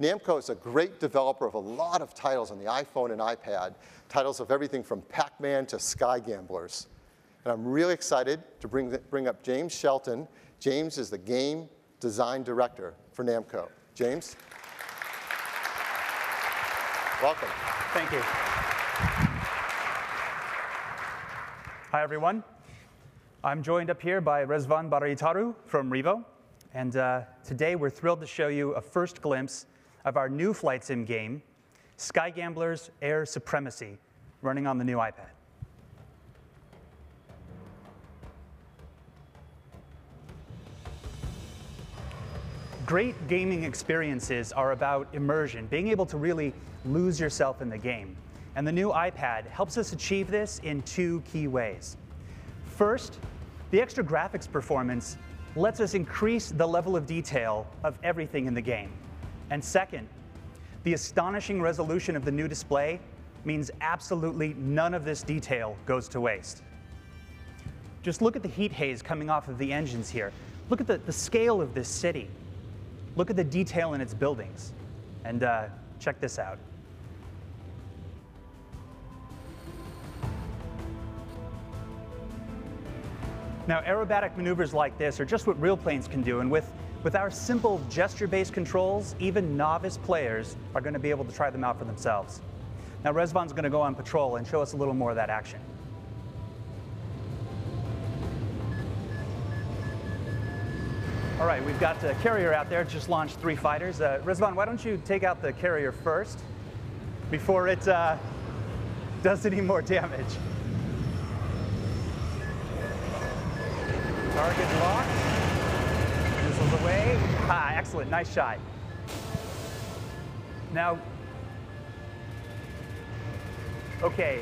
Namco is a great developer of a lot of titles on the iPhone and iPad, titles of everything from Pac-Man to Sky Gamblers. And I'm really excited to bring, bring up James Shelton. James is the game design director for Namco. James? Welcome. Thank you. Hi, everyone. I'm joined up here by Rezvan Baraytaru from Revo, and uh, today we're thrilled to show you a first glimpse of our new flight sim game, Sky Gamblers Air Supremacy, running on the new iPad. Great gaming experiences are about immersion, being able to really lose yourself in the game. And the new iPad helps us achieve this in two key ways. First, the extra graphics performance lets us increase the level of detail of everything in the game. And second, the astonishing resolution of the new display means absolutely none of this detail goes to waste. Just look at the heat haze coming off of the engines here. Look at the, the scale of this city. Look at the detail in its buildings. And uh, check this out. Now, aerobatic maneuvers like this are just what real planes can do, and with, with our simple gesture-based controls, even novice players are going to be able to try them out for themselves. Now, Rezvan's going to go on patrol and show us a little more of that action. All right, we've got the carrier out there, just launched three fighters. Uh, Rezvan, why don't you take out the carrier first before it uh, does any more damage? Target locked. Missiles away. Ah, excellent, nice shot. Now, okay,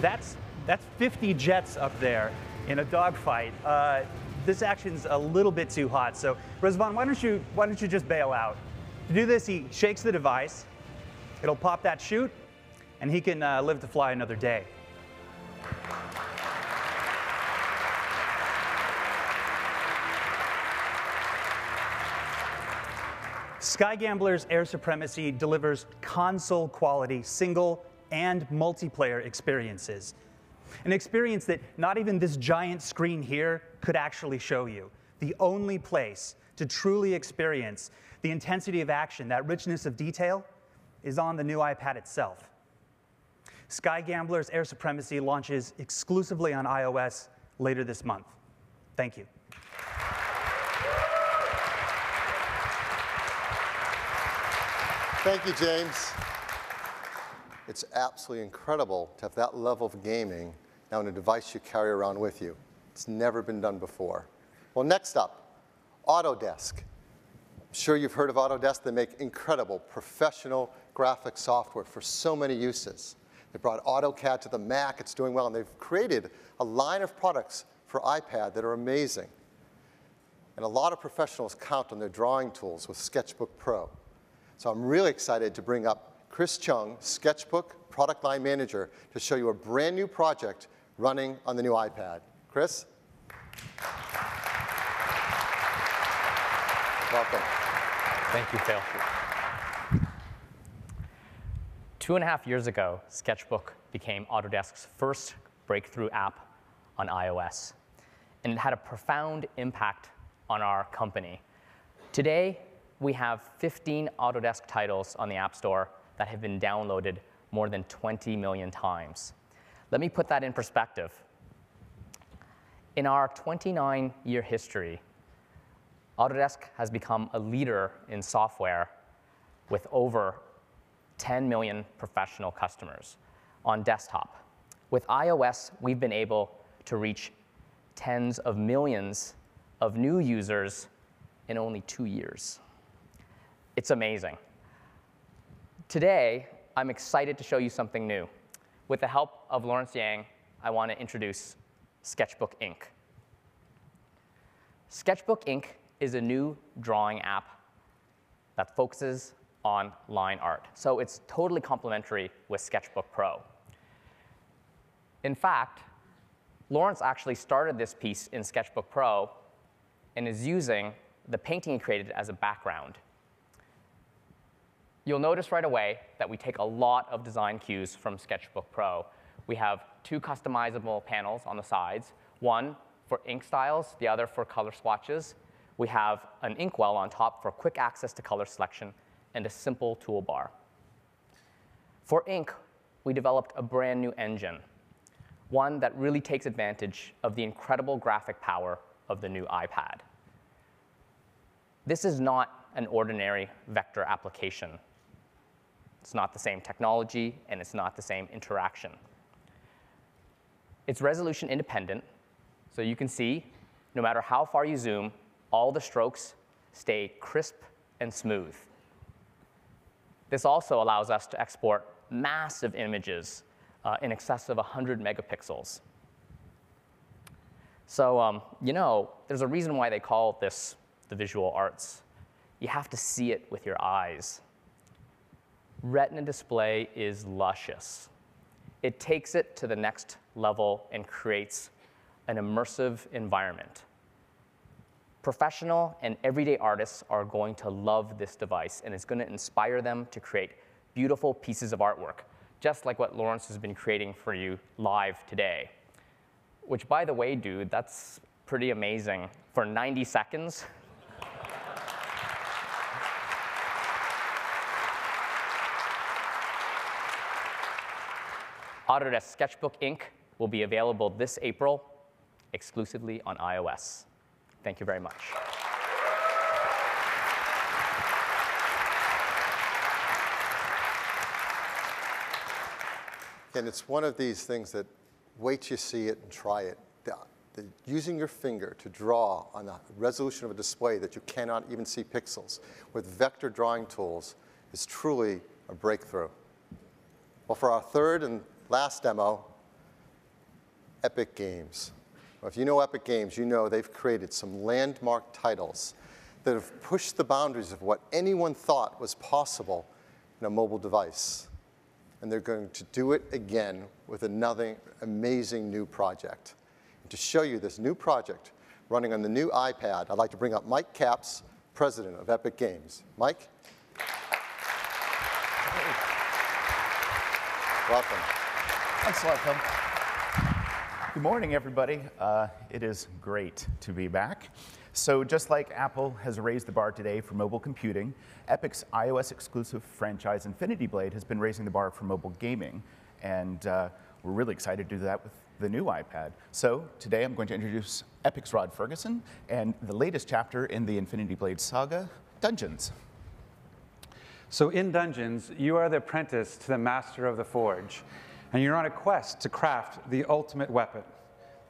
that's, that's 50 jets up there in a dogfight. Uh, this action's a little bit too hot. So, Rezvan, why don't you why don't you just bail out? To do this, he shakes the device. It'll pop that chute, and he can uh, live to fly another day. Sky Gamblers Air Supremacy delivers console quality single and multiplayer experiences. An experience that not even this giant screen here could actually show you. The only place to truly experience the intensity of action, that richness of detail, is on the new iPad itself. Sky Gamblers Air Supremacy launches exclusively on iOS later this month. Thank you. Thank you, James. It's absolutely incredible to have that level of gaming now in a device you carry around with you. It's never been done before. Well, next up, Autodesk. I'm sure you've heard of Autodesk. They make incredible professional graphic software for so many uses. They brought AutoCAD to the Mac. It's doing well. And they've created a line of products for iPad that are amazing. And a lot of professionals count on their drawing tools with Sketchbook Pro. So I'm really excited to bring up Chris Chung, Sketchbook Product Line Manager, to show you a brand new project running on the new iPad. Chris? Welcome. Thank you, Phil. Two and a half years ago, Sketchbook became Autodesk's first breakthrough app on iOS, and it had a profound impact on our company. Today, we have 15 Autodesk titles on the App Store that have been downloaded more than 20 million times. Let me put that in perspective. In our 29 year history, Autodesk has become a leader in software with over 10 million professional customers on desktop. With iOS, we've been able to reach tens of millions of new users in only two years. It's amazing. Today, I'm excited to show you something new. With the help of Lawrence Yang, I want to introduce Sketchbook Ink. Sketchbook Ink is a new drawing app that focuses on line art. So it's totally complementary with Sketchbook Pro. In fact, Lawrence actually started this piece in Sketchbook Pro and is using the painting he created as a background You'll notice right away that we take a lot of design cues from Sketchbook Pro. We have two customizable panels on the sides, one for ink styles, the other for color swatches. We have an inkwell on top for quick access to color selection and a simple toolbar. For ink, we developed a brand new engine, one that really takes advantage of the incredible graphic power of the new iPad. This is not an ordinary vector application. It's not the same technology, and it's not the same interaction. It's resolution independent, so you can see, no matter how far you zoom, all the strokes stay crisp and smooth. This also allows us to export massive images uh, in excess of 100 megapixels. So, um, you know, there's a reason why they call this the visual arts. You have to see it with your eyes. Retina display is luscious. It takes it to the next level and creates an immersive environment. Professional and everyday artists are going to love this device, and it's going to inspire them to create beautiful pieces of artwork, just like what Lawrence has been creating for you live today. Which, by the way, dude, that's pretty amazing. For 90 seconds, Autodesk Sketchbook Ink will be available this April exclusively on iOS. Thank you very much. And it's one of these things that wait you see it and try it. The, the, using your finger to draw on the resolution of a display that you cannot even see pixels with vector drawing tools is truly a breakthrough. Well, for our third and last demo, Epic Games. Well, if you know Epic Games, you know they've created some landmark titles that have pushed the boundaries of what anyone thought was possible in a mobile device. And they're going to do it again with another amazing new project. And to show you this new project running on the new iPad, I'd like to bring up Mike Capps, president of Epic Games. Mike? Welcome. Thanks a lot. Good morning, everybody. Uh, it is great to be back. So just like Apple has raised the bar today for mobile computing, Epic's iOS exclusive franchise Infinity Blade has been raising the bar for mobile gaming. And uh, we're really excited to do that with the new iPad. So today I'm going to introduce Epic's Rod Fergusson and the latest chapter in the Infinity Blade saga, Dungeons. So in Dungeons, you are the apprentice to the master of the forge, and you're on a quest to craft the ultimate weapon,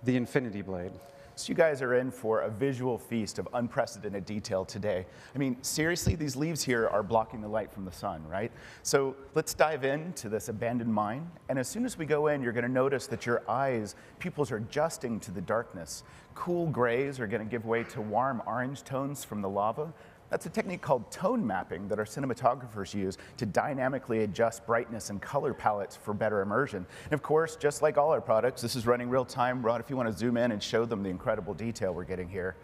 the Infinity Blade. So you guys are in for a visual feast of unprecedented detail today. I mean, seriously, these leaves here are blocking the light from the sun, right? So let's dive into this abandoned mine. And as soon as we go in, you're gonna notice that your eyes, pupils are adjusting to the darkness. Cool grays are gonna give way to warm orange tones from the lava. That's a technique called tone mapping that our cinematographers use to dynamically adjust brightness and color palettes for better immersion. And of course, just like all our products, this is running real time. Rod, if you want to zoom in and show them the incredible detail we're getting here.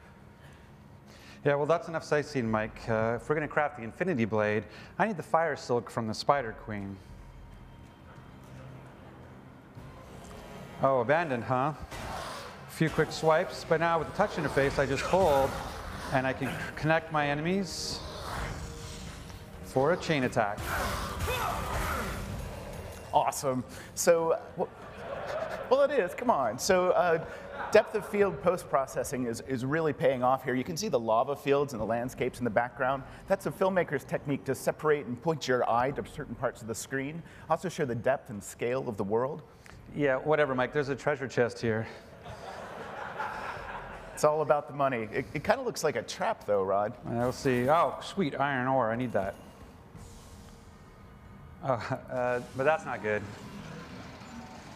Yeah, well, that's enough sightseeing, Mike. Uh, if we're going to craft the Infinity Blade, I need the fire silk from the Spider Queen. Oh, abandoned, huh? A few quick swipes, but now with the touch interface, I just hold and I can connect my enemies for a chain attack. Awesome. So, well, it is. Come on. So, uh, depth of field post processing is, is really paying off here. You can see the lava fields and the landscapes in the background. That's a filmmaker's technique to separate and point your eye to certain parts of the screen. Also, show the depth and scale of the world. Yeah, whatever, Mike. There's a treasure chest here. It's all about the money. It, it kind of looks like a trap, though, Rod. Well, let's see. Oh, sweet iron ore. I need that. Oh, uh, but that's not good.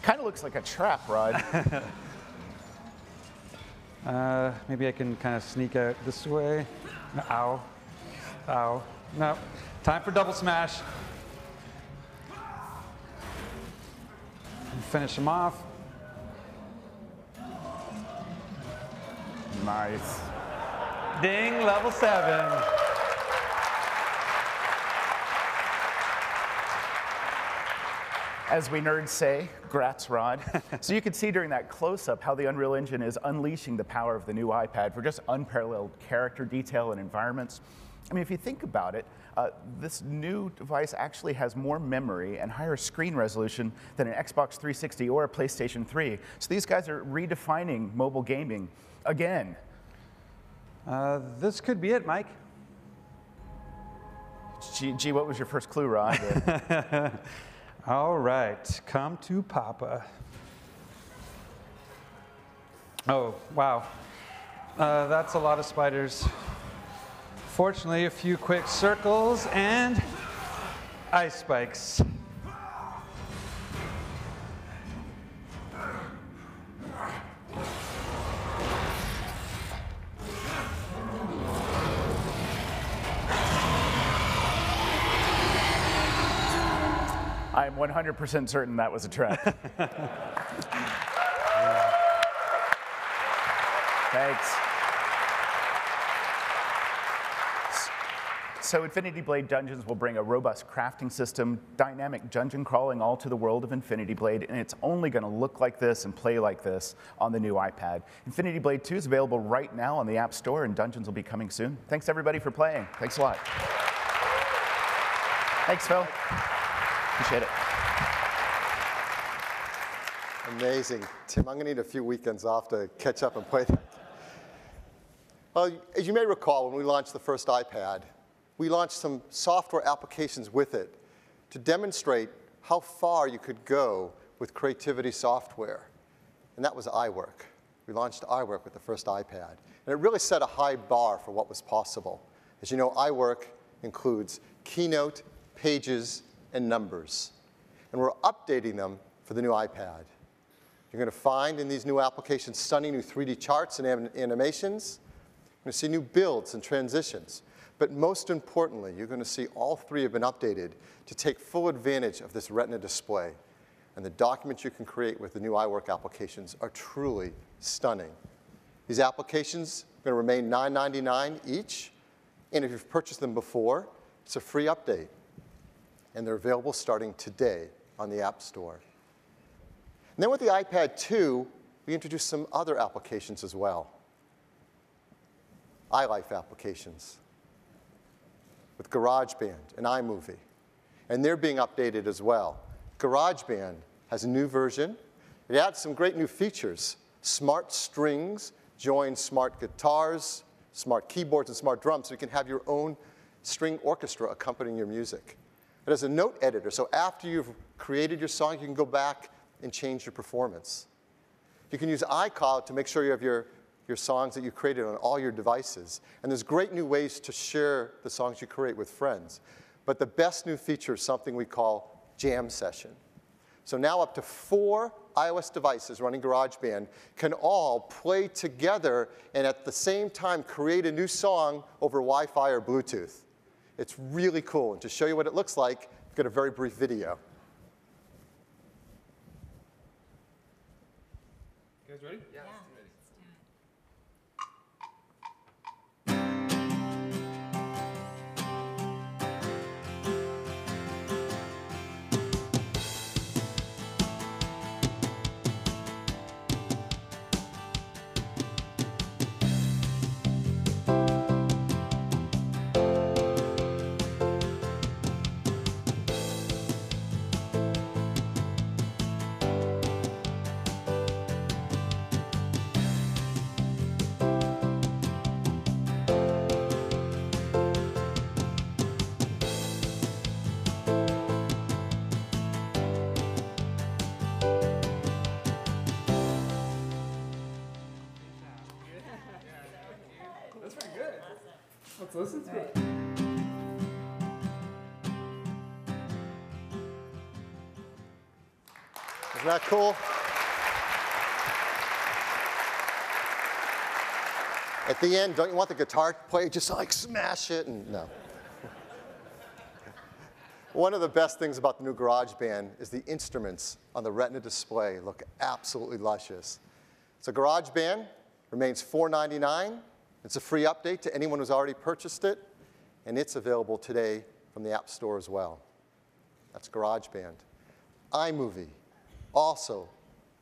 Kind of looks like a trap, Rod. uh, maybe I can kind of sneak out this way. Ow. Ow. No. Time for double smash. Finish him off. Nice. Ding, level seven. As we nerds say, grats, Rod. so you can see during that close-up how the Unreal Engine is unleashing the power of the new iPad for just unparalleled character detail and environments. I mean, if you think about it, uh, this new device actually has more memory and higher screen resolution than an Xbox 360 or a PlayStation 3. So these guys are redefining mobile gaming again. Uh, this could be it, Mike. Gee, gee what was your first clue, Rod? All right, come to Papa. Oh, wow. Uh, that's a lot of spiders. Fortunately, a few quick circles and ice spikes. I'm 100% certain that was a trap. Thanks. So Infinity Blade Dungeons will bring a robust crafting system, dynamic dungeon crawling all to the world of Infinity Blade, and it's only going to look like this and play like this on the new iPad. Infinity Blade 2 is available right now on the App Store, and Dungeons will be coming soon. Thanks everybody for playing. Thanks a lot. Thanks, Phil. Appreciate it. Amazing. Tim, I'm going to need a few weekends off to catch up and play that. Well, as you may recall, when we launched the first iPad, we launched some software applications with it to demonstrate how far you could go with creativity software. And that was iWork. We launched iWork with the first iPad. And it really set a high bar for what was possible. As you know, iWork includes Keynote, Pages, and Numbers. And we're updating them for the new iPad. You're going to find in these new applications stunning new 3D charts and anim animations. You're going to see new builds and transitions. But most importantly, you're going to see all three have been updated to take full advantage of this Retina display. And the documents you can create with the new iWork applications are truly stunning. These applications are going to remain $9.99 each. And if you've purchased them before, it's a free update. And they're available starting today on the App Store. And then with the iPad 2, we introduced some other applications as well. iLife applications with GarageBand and iMovie. And they're being updated as well. GarageBand has a new version. It adds some great new features. Smart strings join smart guitars, smart keyboards, and smart drums, so you can have your own string orchestra accompanying your music. It has a note editor, so after you've created your song, you can go back and change your performance. You can use iCloud to make sure you have your your songs that you created on all your devices. And there's great new ways to share the songs you create with friends. But the best new feature is something we call Jam Session. So now up to four iOS devices running GarageBand can all play together and at the same time create a new song over Wi-Fi or Bluetooth. It's really cool. And to show you what it looks like, I've got a very brief video. You guys ready? That cool? At the end, don't you want the guitar player just like smash it? And no. One of the best things about the new GarageBand is the instruments on the Retina display look absolutely luscious. So GarageBand remains 499. It's a free update to anyone who's already purchased it, and it's available today from the App Store as well. That's GarageBand. iMovie, also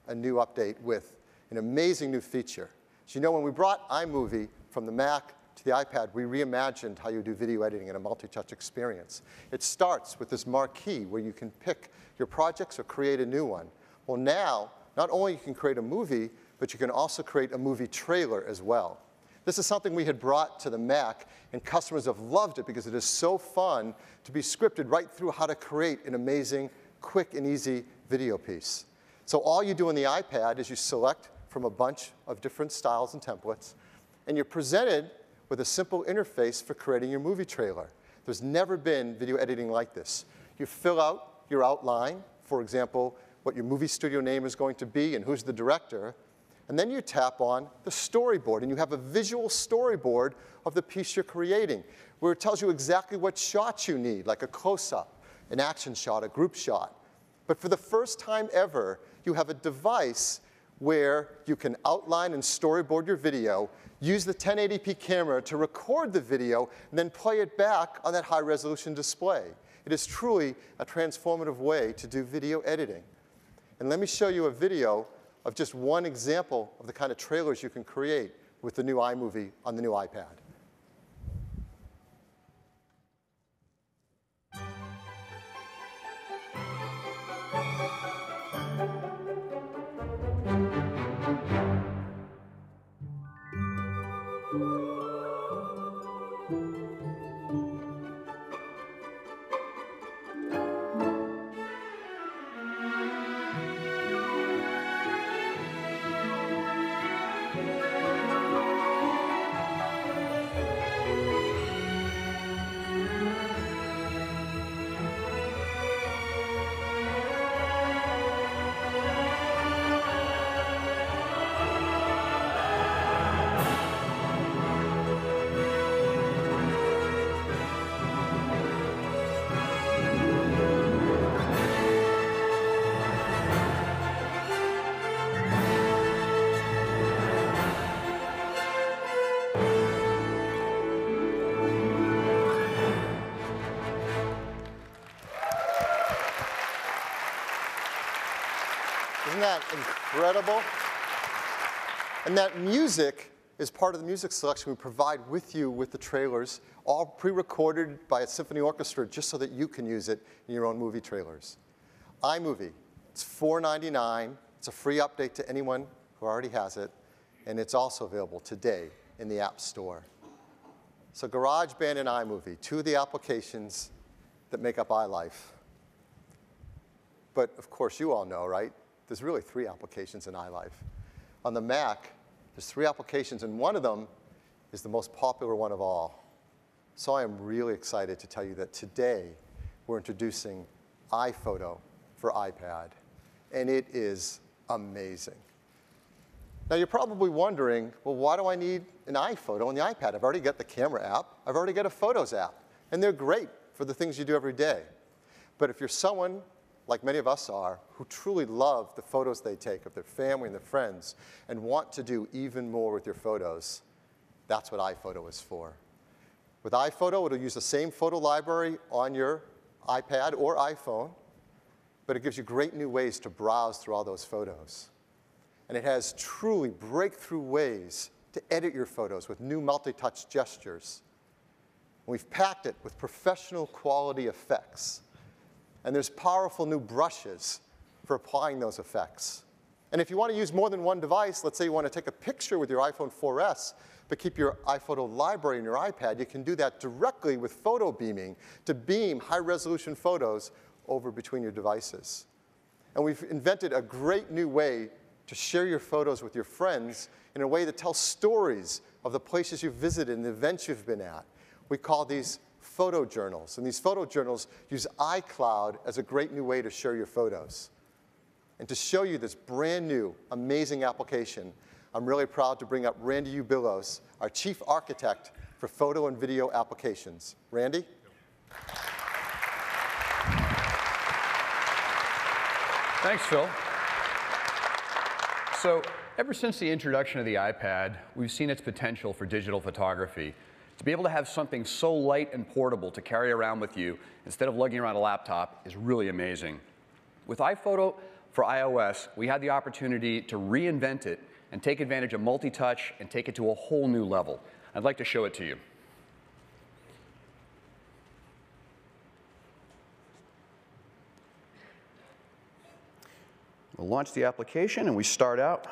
a new update with an amazing new feature. So you know when we brought iMovie from the Mac to the iPad, we reimagined how you do video editing in a multi-touch experience. It starts with this marquee where you can pick your projects or create a new one. Well now, not only you can create a movie, but you can also create a movie trailer as well. This is something we had brought to the Mac, and customers have loved it because it is so fun to be scripted right through how to create an amazing, quick and easy video piece. So all you do on the iPad is you select from a bunch of different styles and templates, and you're presented with a simple interface for creating your movie trailer. There's never been video editing like this. You fill out your outline, for example, what your movie studio name is going to be and who's the director, and then you tap on the storyboard, and you have a visual storyboard of the piece you're creating, where it tells you exactly what shots you need, like a close-up, an action shot, a group shot. But for the first time ever, you have a device where you can outline and storyboard your video, use the 1080p camera to record the video, and then play it back on that high resolution display. It is truly a transformative way to do video editing. And let me show you a video of just one example of the kind of trailers you can create with the new iMovie on the new iPad. Incredible? And that music is part of the music selection we provide with you with the trailers, all pre-recorded by a symphony orchestra just so that you can use it in your own movie trailers. iMovie, it's $4.99. It's a free update to anyone who already has it, and it's also available today in the App Store. So GarageBand and iMovie, two of the applications that make up iLife. But of course, you all know, right? There's really three applications in iLife. On the Mac, there's three applications, and one of them is the most popular one of all. So I am really excited to tell you that today we're introducing iPhoto for iPad, and it is amazing. Now you're probably wondering, well, why do I need an iPhoto on the iPad? I've already got the camera app, I've already got a Photos app, and they're great for the things you do every day. But if you're someone like many of us are, who truly love the photos they take of their family and their friends and want to do even more with your photos, that's what iPhoto is for. With iPhoto, it'll use the same photo library on your iPad or iPhone, but it gives you great new ways to browse through all those photos. And it has truly breakthrough ways to edit your photos with new multi-touch gestures. We've packed it with professional quality effects and there's powerful new brushes for applying those effects. And if you want to use more than one device, let's say you want to take a picture with your iPhone 4S, but keep your iPhoto library in your iPad, you can do that directly with photo beaming to beam high-resolution photos over between your devices. And we've invented a great new way to share your photos with your friends in a way that tells stories of the places you've visited and the events you've been at. We call these photo journals. And these photo journals use iCloud as a great new way to share your photos. And to show you this brand new, amazing application, I'm really proud to bring up Randy Ubillos, our chief architect for photo and video applications. Randy? Thanks, Phil. So, ever since the introduction of the iPad, we've seen its potential for digital photography. To be able to have something so light and portable to carry around with you instead of lugging around a laptop is really amazing. With iPhoto for iOS, we had the opportunity to reinvent it and take advantage of multi-touch and take it to a whole new level. I'd like to show it to you. We'll launch the application and we start out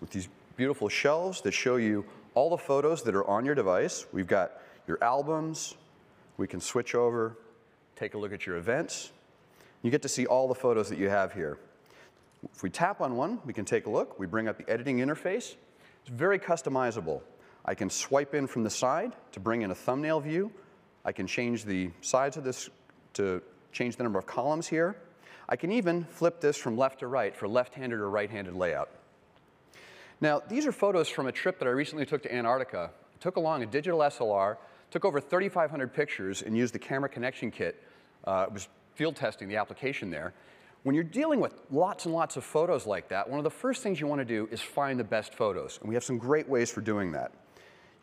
with these beautiful shelves that show you all the photos that are on your device. We've got your albums. We can switch over, take a look at your events. You get to see all the photos that you have here. If we tap on one, we can take a look. We bring up the editing interface. It's very customizable. I can swipe in from the side to bring in a thumbnail view. I can change the size of this to change the number of columns here. I can even flip this from left to right for left-handed or right-handed layout. Now, these are photos from a trip that I recently took to Antarctica. I took along a digital SLR, took over 3,500 pictures, and used the camera connection kit. Uh, it was field testing the application there. When you're dealing with lots and lots of photos like that, one of the first things you want to do is find the best photos. And we have some great ways for doing that.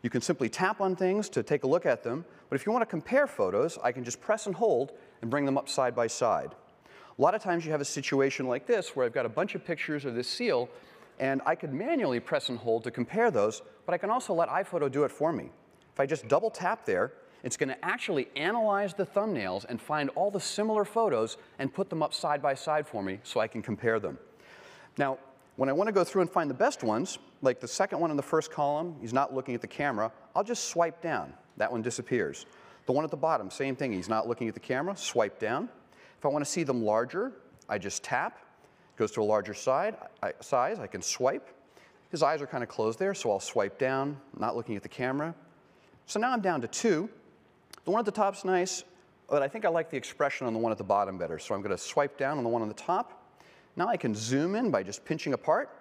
You can simply tap on things to take a look at them, but if you want to compare photos, I can just press and hold and bring them up side by side. A lot of times you have a situation like this where I've got a bunch of pictures of this seal, and I could manually press and hold to compare those, but I can also let iPhoto do it for me. If I just double tap there, it's going to actually analyze the thumbnails and find all the similar photos and put them up side by side for me so I can compare them. Now, when I want to go through and find the best ones, like the second one in the first column, he's not looking at the camera, I'll just swipe down. That one disappears. The one at the bottom, same thing, he's not looking at the camera, swipe down. If I want to see them larger, I just tap, goes to a larger side, I, size, I can swipe. His eyes are kind of closed there, so I'll swipe down, not looking at the camera. So now I'm down to two. The one at the top's nice, but I think I like the expression on the one at the bottom better, so I'm going to swipe down on the one on the top. Now I can zoom in by just pinching apart,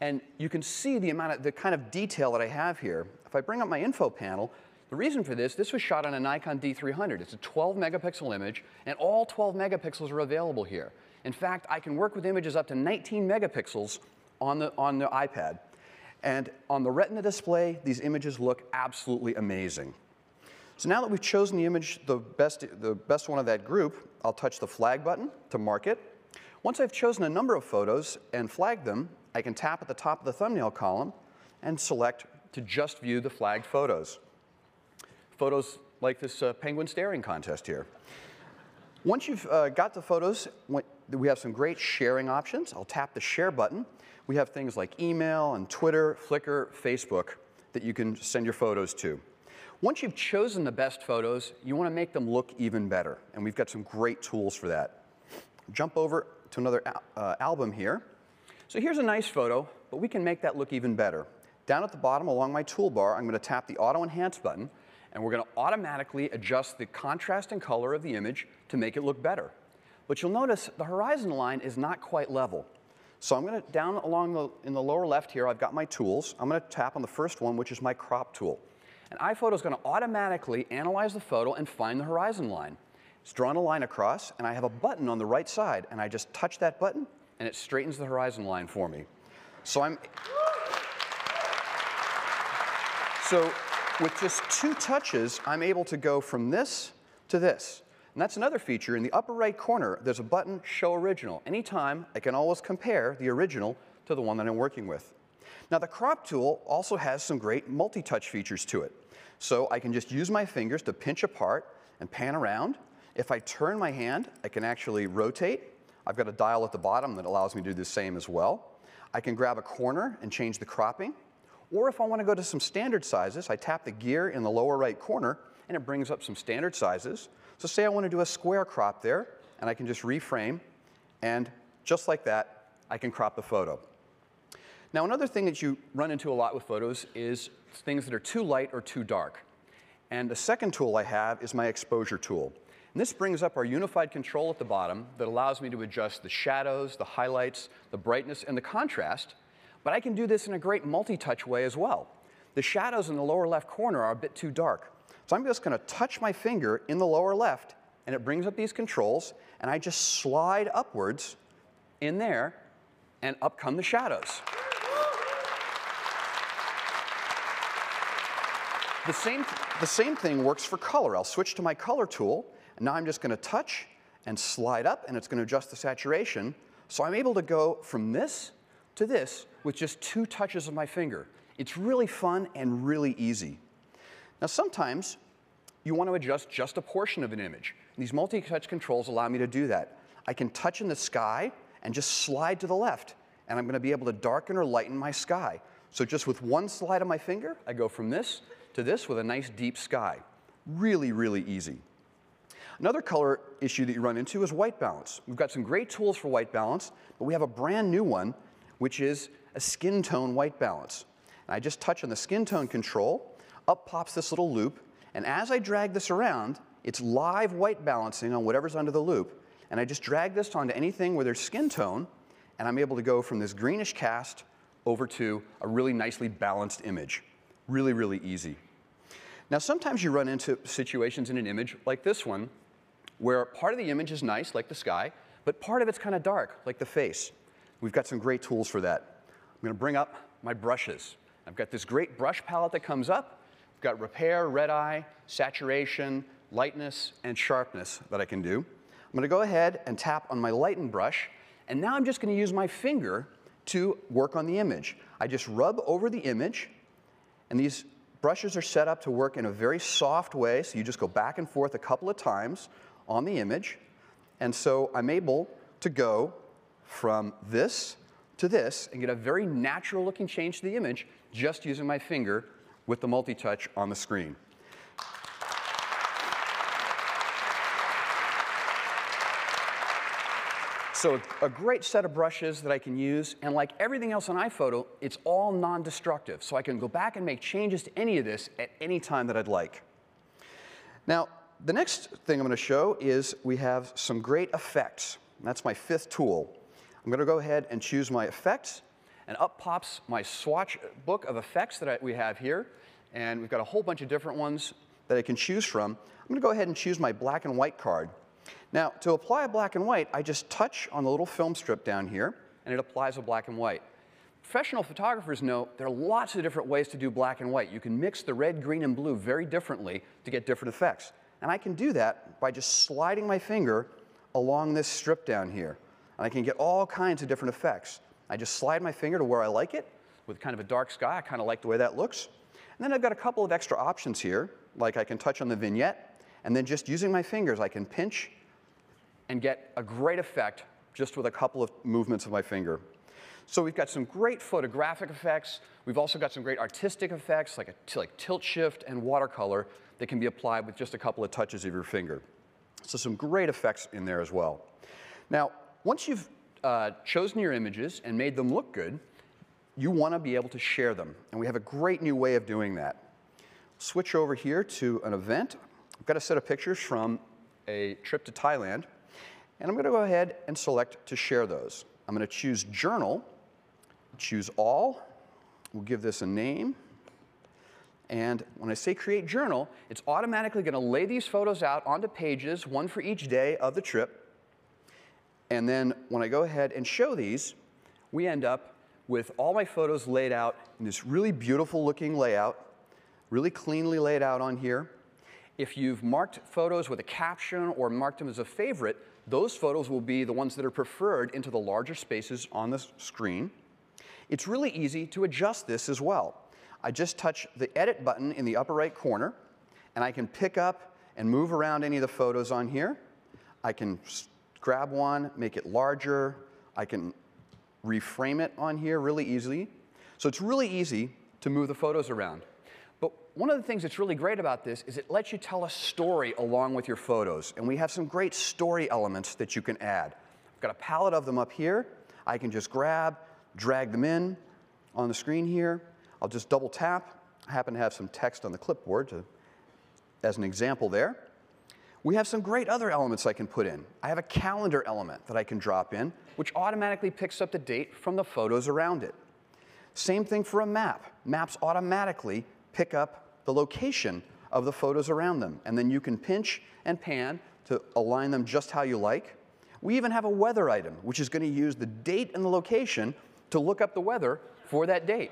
and you can see the amount of the kind of detail that I have here. If I bring up my info panel, the reason for this, this was shot on a Nikon D300. It's a 12 megapixel image, and all 12 megapixels are available here. In fact, I can work with images up to 19 megapixels on the, on the iPad. And on the Retina display, these images look absolutely amazing. So now that we've chosen the image, the best, the best one of that group, I'll touch the flag button to mark it. Once I've chosen a number of photos and flagged them, I can tap at the top of the thumbnail column and select to just view the flagged photos. Photos like this uh, penguin staring contest here. Once you've uh, got the photos, we have some great sharing options. I'll tap the share button. We have things like email and Twitter, Flickr, Facebook that you can send your photos to. Once you've chosen the best photos, you want to make them look even better, and we've got some great tools for that. Jump over to another uh, album here. So here's a nice photo, but we can make that look even better. Down at the bottom along my toolbar, I'm going to tap the Auto Enhance button, and we're going to automatically adjust the contrast and color of the image to make it look better. But you'll notice the horizon line is not quite level. So I'm going to, down along the, in the lower left here, I've got my tools. I'm going to tap on the first one, which is my crop tool. And iPhoto is going to automatically analyze the photo and find the horizon line. It's drawn a line across, and I have a button on the right side, and I just touch that button, and it straightens the horizon line for me. So I'm. So with just two touches, I'm able to go from this to this. And that's another feature. In the upper right corner, there's a button, Show Original. Anytime, I can always compare the original to the one that I'm working with. Now the crop tool also has some great multi-touch features to it. So I can just use my fingers to pinch apart and pan around. If I turn my hand, I can actually rotate. I've got a dial at the bottom that allows me to do the same as well. I can grab a corner and change the cropping. Or if I want to go to some standard sizes, I tap the gear in the lower right corner and it brings up some standard sizes. So say I want to do a square crop there, and I can just reframe, and just like that, I can crop the photo. Now, another thing that you run into a lot with photos is things that are too light or too dark. And the second tool I have is my exposure tool. And this brings up our unified control at the bottom that allows me to adjust the shadows, the highlights, the brightness, and the contrast. But I can do this in a great multi-touch way as well. The shadows in the lower left corner are a bit too dark. So I'm just going to touch my finger in the lower left, and it brings up these controls, and I just slide upwards in there, and up come the shadows. The same, the same thing works for color. I'll switch to my color tool, and now I'm just going to touch and slide up, and it's going to adjust the saturation. So I'm able to go from this to this with just two touches of my finger. It's really fun and really easy. Now, sometimes you want to adjust just a portion of an image. These multi-touch controls allow me to do that. I can touch in the sky and just slide to the left, and I'm going to be able to darken or lighten my sky. So just with one slide of my finger, I go from this to this with a nice deep sky. Really, really easy. Another color issue that you run into is white balance. We've got some great tools for white balance, but we have a brand new one, which is a skin tone white balance. And I just touch on the skin tone control, up pops this little loupe, and as I drag this around, it's live white balancing on whatever's under the loupe. And I just drag this onto anything where there's skin tone, and I'm able to go from this greenish cast over to a really nicely balanced image. Really, really easy. Now, sometimes you run into situations in an image like this one, where part of the image is nice, like the sky, but part of it's kind of dark, like the face. We've got some great tools for that. I'm going to bring up my brushes. I've got this great brush palette that comes up. I've got repair, red eye, saturation, lightness, and sharpness that I can do. I'm going to go ahead and tap on my lighten brush, and now I'm just going to use my finger to work on the image. I just rub over the image, and these brushes are set up to work in a very soft way, so you just go back and forth a couple of times on the image. And so I'm able to go from this to this and get a very natural looking change to the image just using my finger with the multi-touch on the screen. So a great set of brushes that I can use, and like everything else on iPhoto, it's all non-destructive. So I can go back and make changes to any of this at any time that I'd like. Now, the next thing I'm going to show is we have some great effects. That's my fifth tool. I'm going to go ahead and choose my effects, and up pops my swatch book of effects that I, we have here. And we've got a whole bunch of different ones that I can choose from. I'm going to go ahead and choose my black and white card. Now, to apply a black and white, I just touch on the little film strip down here, and it applies a black and white. Professional photographers know there are lots of different ways to do black and white. You can mix the red, green, and blue very differently to get different effects. And I can do that by just sliding my finger along this strip down here. And I can get all kinds of different effects. I just slide my finger to where I like it with kind of a dark sky. I kind of like the way that looks. And then I've got a couple of extra options here, like I can touch on the vignette, and then just using my fingers, I can pinch and get a great effect just with a couple of movements of my finger. So we've got some great photographic effects. We've also got some great artistic effects like, a, like tilt shift and watercolor that can be applied with just a couple of touches of your finger. So some great effects in there as well. Now, once you've uh, chosen your images and made them look good, you want to be able to share them. And we have a great new way of doing that. Switch over here to an event. I've got a set of pictures from a trip to Thailand. And I'm going to go ahead and select to share those. I'm going to choose Journal, choose All. We'll give this a name. And when I say Create Journal, it's automatically going to lay these photos out onto pages, one for each day of the trip. And then when I go ahead and show these, we end up with all my photos laid out in this really beautiful looking layout, really cleanly laid out on here. If you've marked photos with a caption or marked them as a favorite, those photos will be the ones that are preferred into the larger spaces on the screen. It's really easy to adjust this as well. I just touch the edit button in the upper right corner, and I can pick up and move around any of the photos on here. I can grab one, make it larger. I can reframe it on here really easily. So it's really easy to move the photos around. But one of the things that's really great about this is it lets you tell a story along with your photos. And we have some great story elements that you can add. I've got a palette of them up here. I can just grab, drag them in on the screen here. I'll just double tap. I happen to have some text on the clipboard to, as an example there. We have some great other elements I can put in. I have a calendar element that I can drop in, which automatically picks up the date from the photos around it. Same thing for a map. Maps automatically pick up the location of the photos around them. And then you can pinch and pan to align them just how you like. We even have a weather item, which is going to use the date and the location to look up the weather for that date.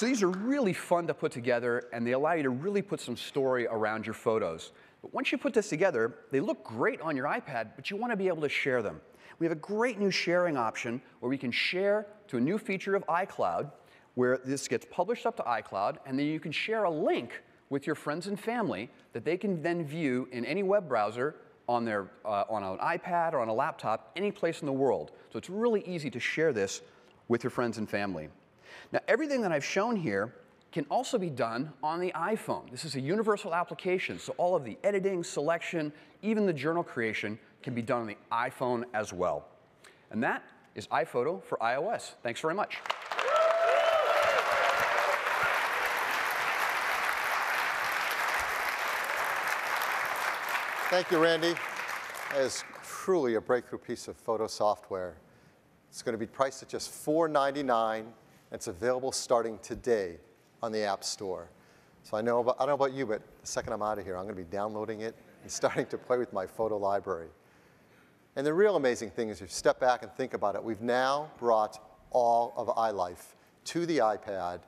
So these are really fun to put together, and they allow you to really put some story around your photos. But once you put this together, they look great on your iPad, but you want to be able to share them. We have a great new sharing option where we can share to a new feature of iCloud, where this gets published up to iCloud, and then you can share a link with your friends and family that they can then view in any web browser on, their, uh, on an iPad or on a laptop, any place in the world. So it's really easy to share this with your friends and family. Now, everything that I've shown here can also be done on the iPhone. This is a universal application, so all of the editing, selection, even the journal creation can be done on the iPhone as well. And that is iPhoto for iOS. Thanks very much. Thank you, Randy. That is truly a breakthrough piece of photo software. It's going to be priced at just $4.99 it's available starting today on the App Store. So I know about, I don't know about you, but the second I'm out of here, I'm going to be downloading it and starting to play with my photo library. And the real amazing thing is, if you step back and think about it, we've now brought all of iLife to the iPad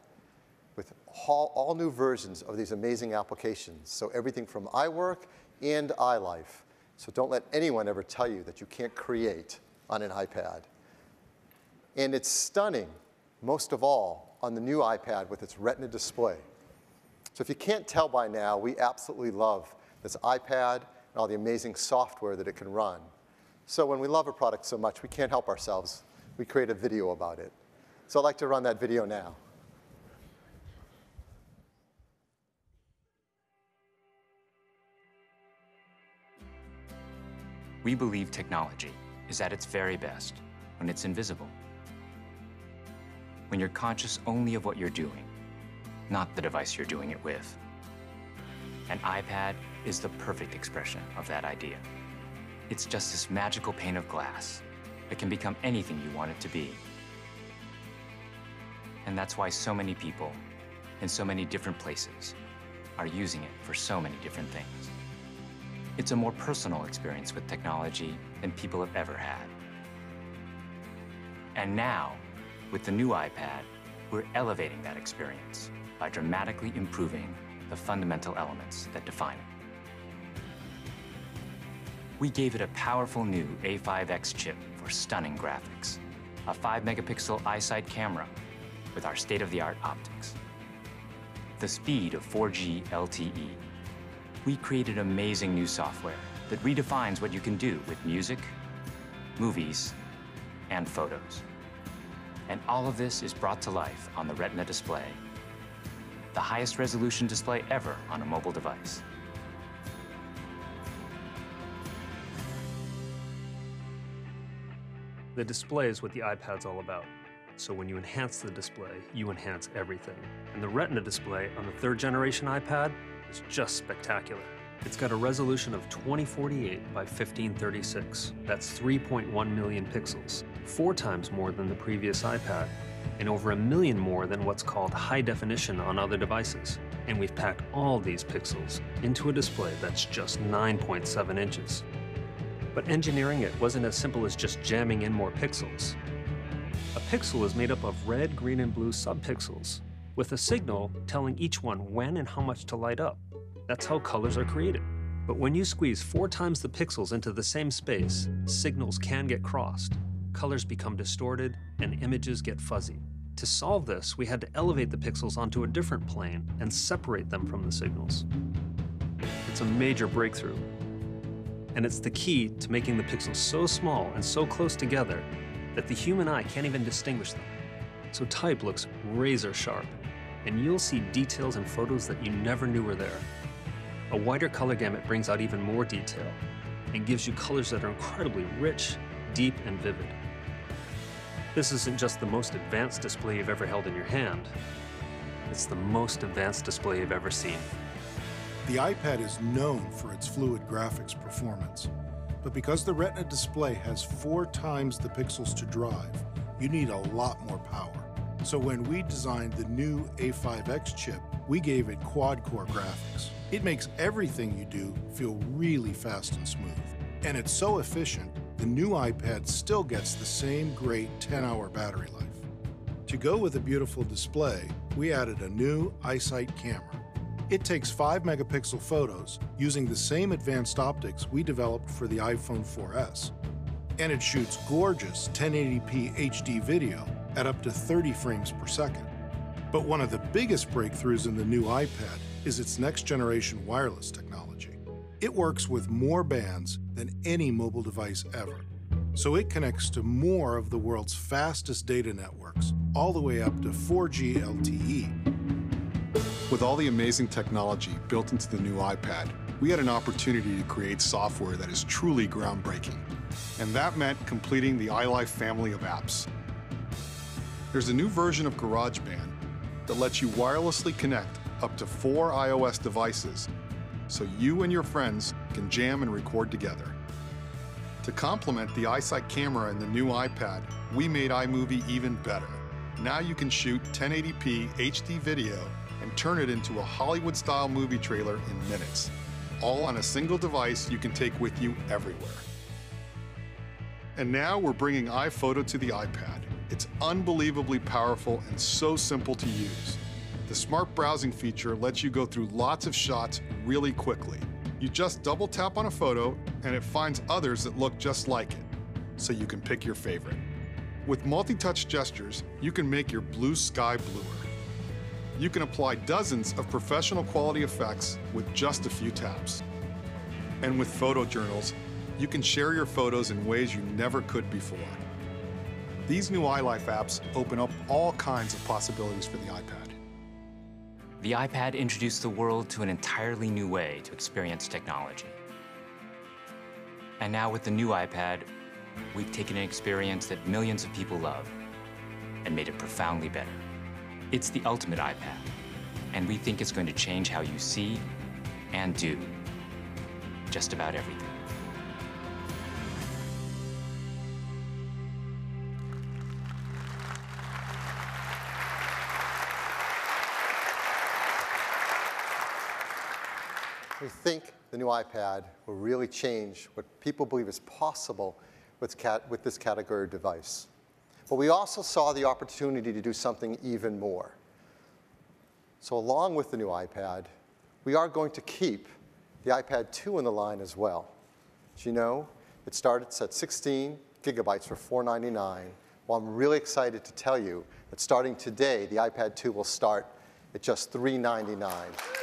with all, all new versions of these amazing applications. So everything from iWork and iLife. So don't let anyone ever tell you that you can't create on an iPad. And it's stunning, most of all, on the new iPad with its Retina display. So if you can't tell by now, we absolutely love this iPad and all the amazing software that it can run. So when we love a product so much, we can't help ourselves. We create a video about it. So I'd like to run that video now. We believe technology is at its very best when it's invisible. When you're conscious only of what you're doing, not the device you're doing it with. An iPad is the perfect expression of that idea. It's just this magical pane of glass that can become anything you want it to be. And that's why so many people in so many different places are using it for so many different things. It's a more personal experience with technology than people have ever had. And now, with the new iPad, we're elevating that experience by dramatically improving the fundamental elements that define it. We gave it a powerful new A5X chip for stunning graphics, a 5 megapixel iSight camera with our state of the art optics, the speed of 4G LTE. We created amazing new software that redefines what you can do with music, movies, and photos. And all of this is brought to life on the Retina display, the highest resolution display ever on a mobile device. The display is what the iPad's all about. So when you enhance the display, you enhance everything. And the Retina display on the third generation iPad is just spectacular. It's got a resolution of 2048 by 1536. That's 3.1 million pixels, four times more than the previous iPad, and over a million more than what's called high definition on other devices. And we've packed all these pixels into a display that's just 9.7 inches. But engineering it wasn't as simple as just jamming in more pixels. A pixel is made up of red, green, and blue subpixels, with a signal telling each one when and how much to light up. That's how colors are created. But when you squeeze four times the pixels into the same space, signals can get crossed. Colors become distorted, and images get fuzzy. To solve this, we had to elevate the pixels onto a different plane and separate them from the signals. It's a major breakthrough, and it's the key to making the pixels so small and so close together that the human eye can't even distinguish them. So type looks razor sharp, and you'll see details in photos that you never knew were there. A wider color gamut brings out even more detail and gives you colors that are incredibly rich, deep, and vivid. This isn't just the most advanced display you've ever held in your hand, it's the most advanced display you've ever seen. The iPad is known for its fluid graphics performance, but because the Retina display has four times the pixels to drive, you need a lot more power. So when we designed the new A5X chip, we gave it quad-core graphics. It makes everything you do feel really fast and smooth. And it's so efficient, the new iPad still gets the same great 10-hour battery life. To go with a beautiful display, we added a new iSight camera. It takes 5 megapixel photos using the same advanced optics we developed for the iPhone 4S. And it shoots gorgeous 1080p HD video at up to 30 frames per second. But one of the biggest breakthroughs in the new iPad is its next generation wireless technology. It works with more bands than any mobile device ever. So it connects to more of the world's fastest data networks, all the way up to 4G LTE. With all the amazing technology built into the new iPad, we had an opportunity to create software that is truly groundbreaking. And that meant completing the iLife family of apps. There's a new version of GarageBand that lets you wirelessly connect up to four iOS devices so you and your friends can jam and record together. To complement the iSight camera and the new iPad, we made iMovie even better. Now you can shoot 1080p HD video and turn it into a Hollywood style movie trailer in minutes. All on a single device you can take with you everywhere. And now we're bringing iPhoto to the iPad. It's unbelievably powerful and so simple to use. The smart browsing feature lets you go through lots of shots really quickly. You just double tap on a photo and it finds others that look just like it, so you can pick your favorite. With multi-touch gestures, you can make your blue sky bluer. You can apply dozens of professional quality effects with just a few taps. And with photo journals, you can share your photos in ways you never could before. These new iLife apps open up all kinds of possibilities for the iPad. The iPad introduced the world to an entirely new way to experience technology. And now with the new iPad, we've taken an experience that millions of people love and made it profoundly better. It's the ultimate iPad, and we think it's going to change how you see and do just about everything. We think the new iPad will really change what people believe is possible with, cat, with this category of device. But we also saw the opportunity to do something even more. So along with the new iPad, we are going to keep the iPad 2 in the line as well. As you know, it starts at 16 gigabytes for 499. Well, I'm really excited to tell you that starting today, the iPad 2 will start at just $399.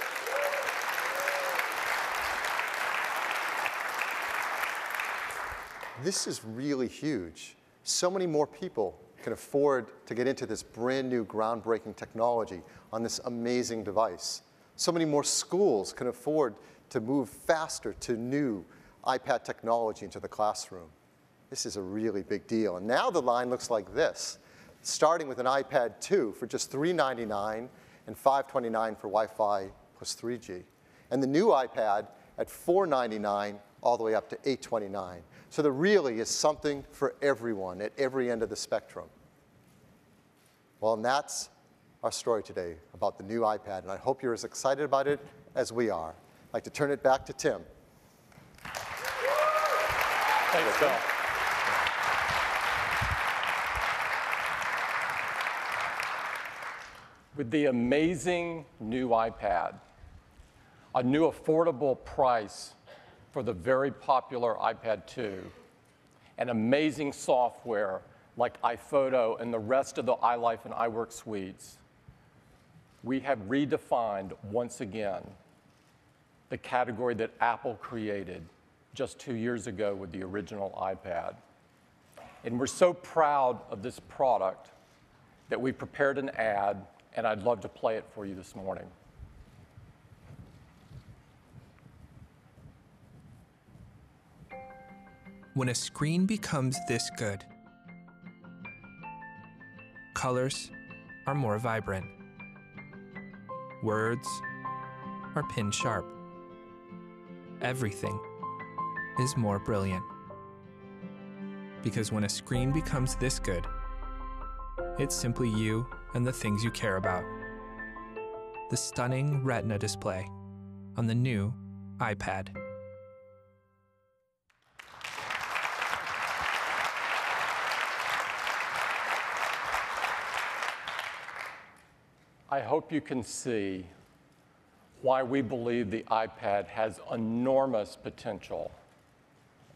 This is really huge. So many more people can afford to get into this brand new groundbreaking technology on this amazing device. So many more schools can afford to move faster to new iPad technology into the classroom. This is a really big deal. And now the line looks like this, starting with an iPad 2 for just 399 and 529 for Wi-Fi plus 3G. And the new iPad at 499 all the way up to $829. So there really is something for everyone at every end of the spectrum. Well, and that's our story today about the new iPad, and I hope you're as excited about it as we are. I'd like to turn it back to Tim. Thanks, Phil. With the amazing new iPad, a new affordable price for the very popular iPad 2, and amazing software like iPhoto and the rest of the iLife and iWork suites, we have redefined once again the category that Apple created just two years ago with the original iPad. And we're so proud of this product that we prepared an ad, and I'd love to play it for you this morning. When a screen becomes this good, colors are more vibrant, words are pin sharp, everything is more brilliant. Because when a screen becomes this good, it's simply you and the things you care about. The stunning Retina display on the new iPad. I hope you can see why we believe the iPad has enormous potential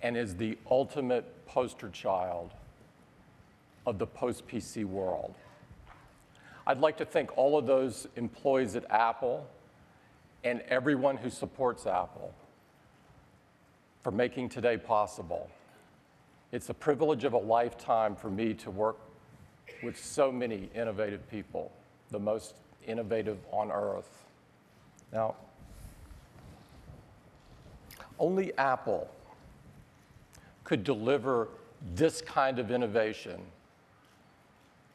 and is the ultimate poster child of the post PC world. I'd like to thank all of those employees at Apple and everyone who supports Apple for making today possible. It's a privilege of a lifetime for me to work with so many innovative people, the most innovative on earth. Now, only Apple could deliver this kind of innovation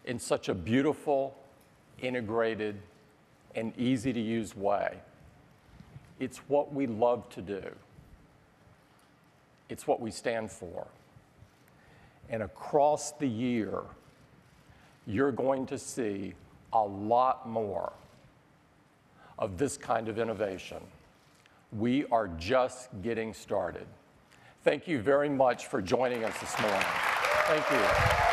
in such a beautiful, integrated, and easy to use way. It's what we love to do. It's what we stand for. And across the year, you're going to see a lot more of this kind of innovation. We are just getting started. Thank you very much for joining us this morning. Thank you.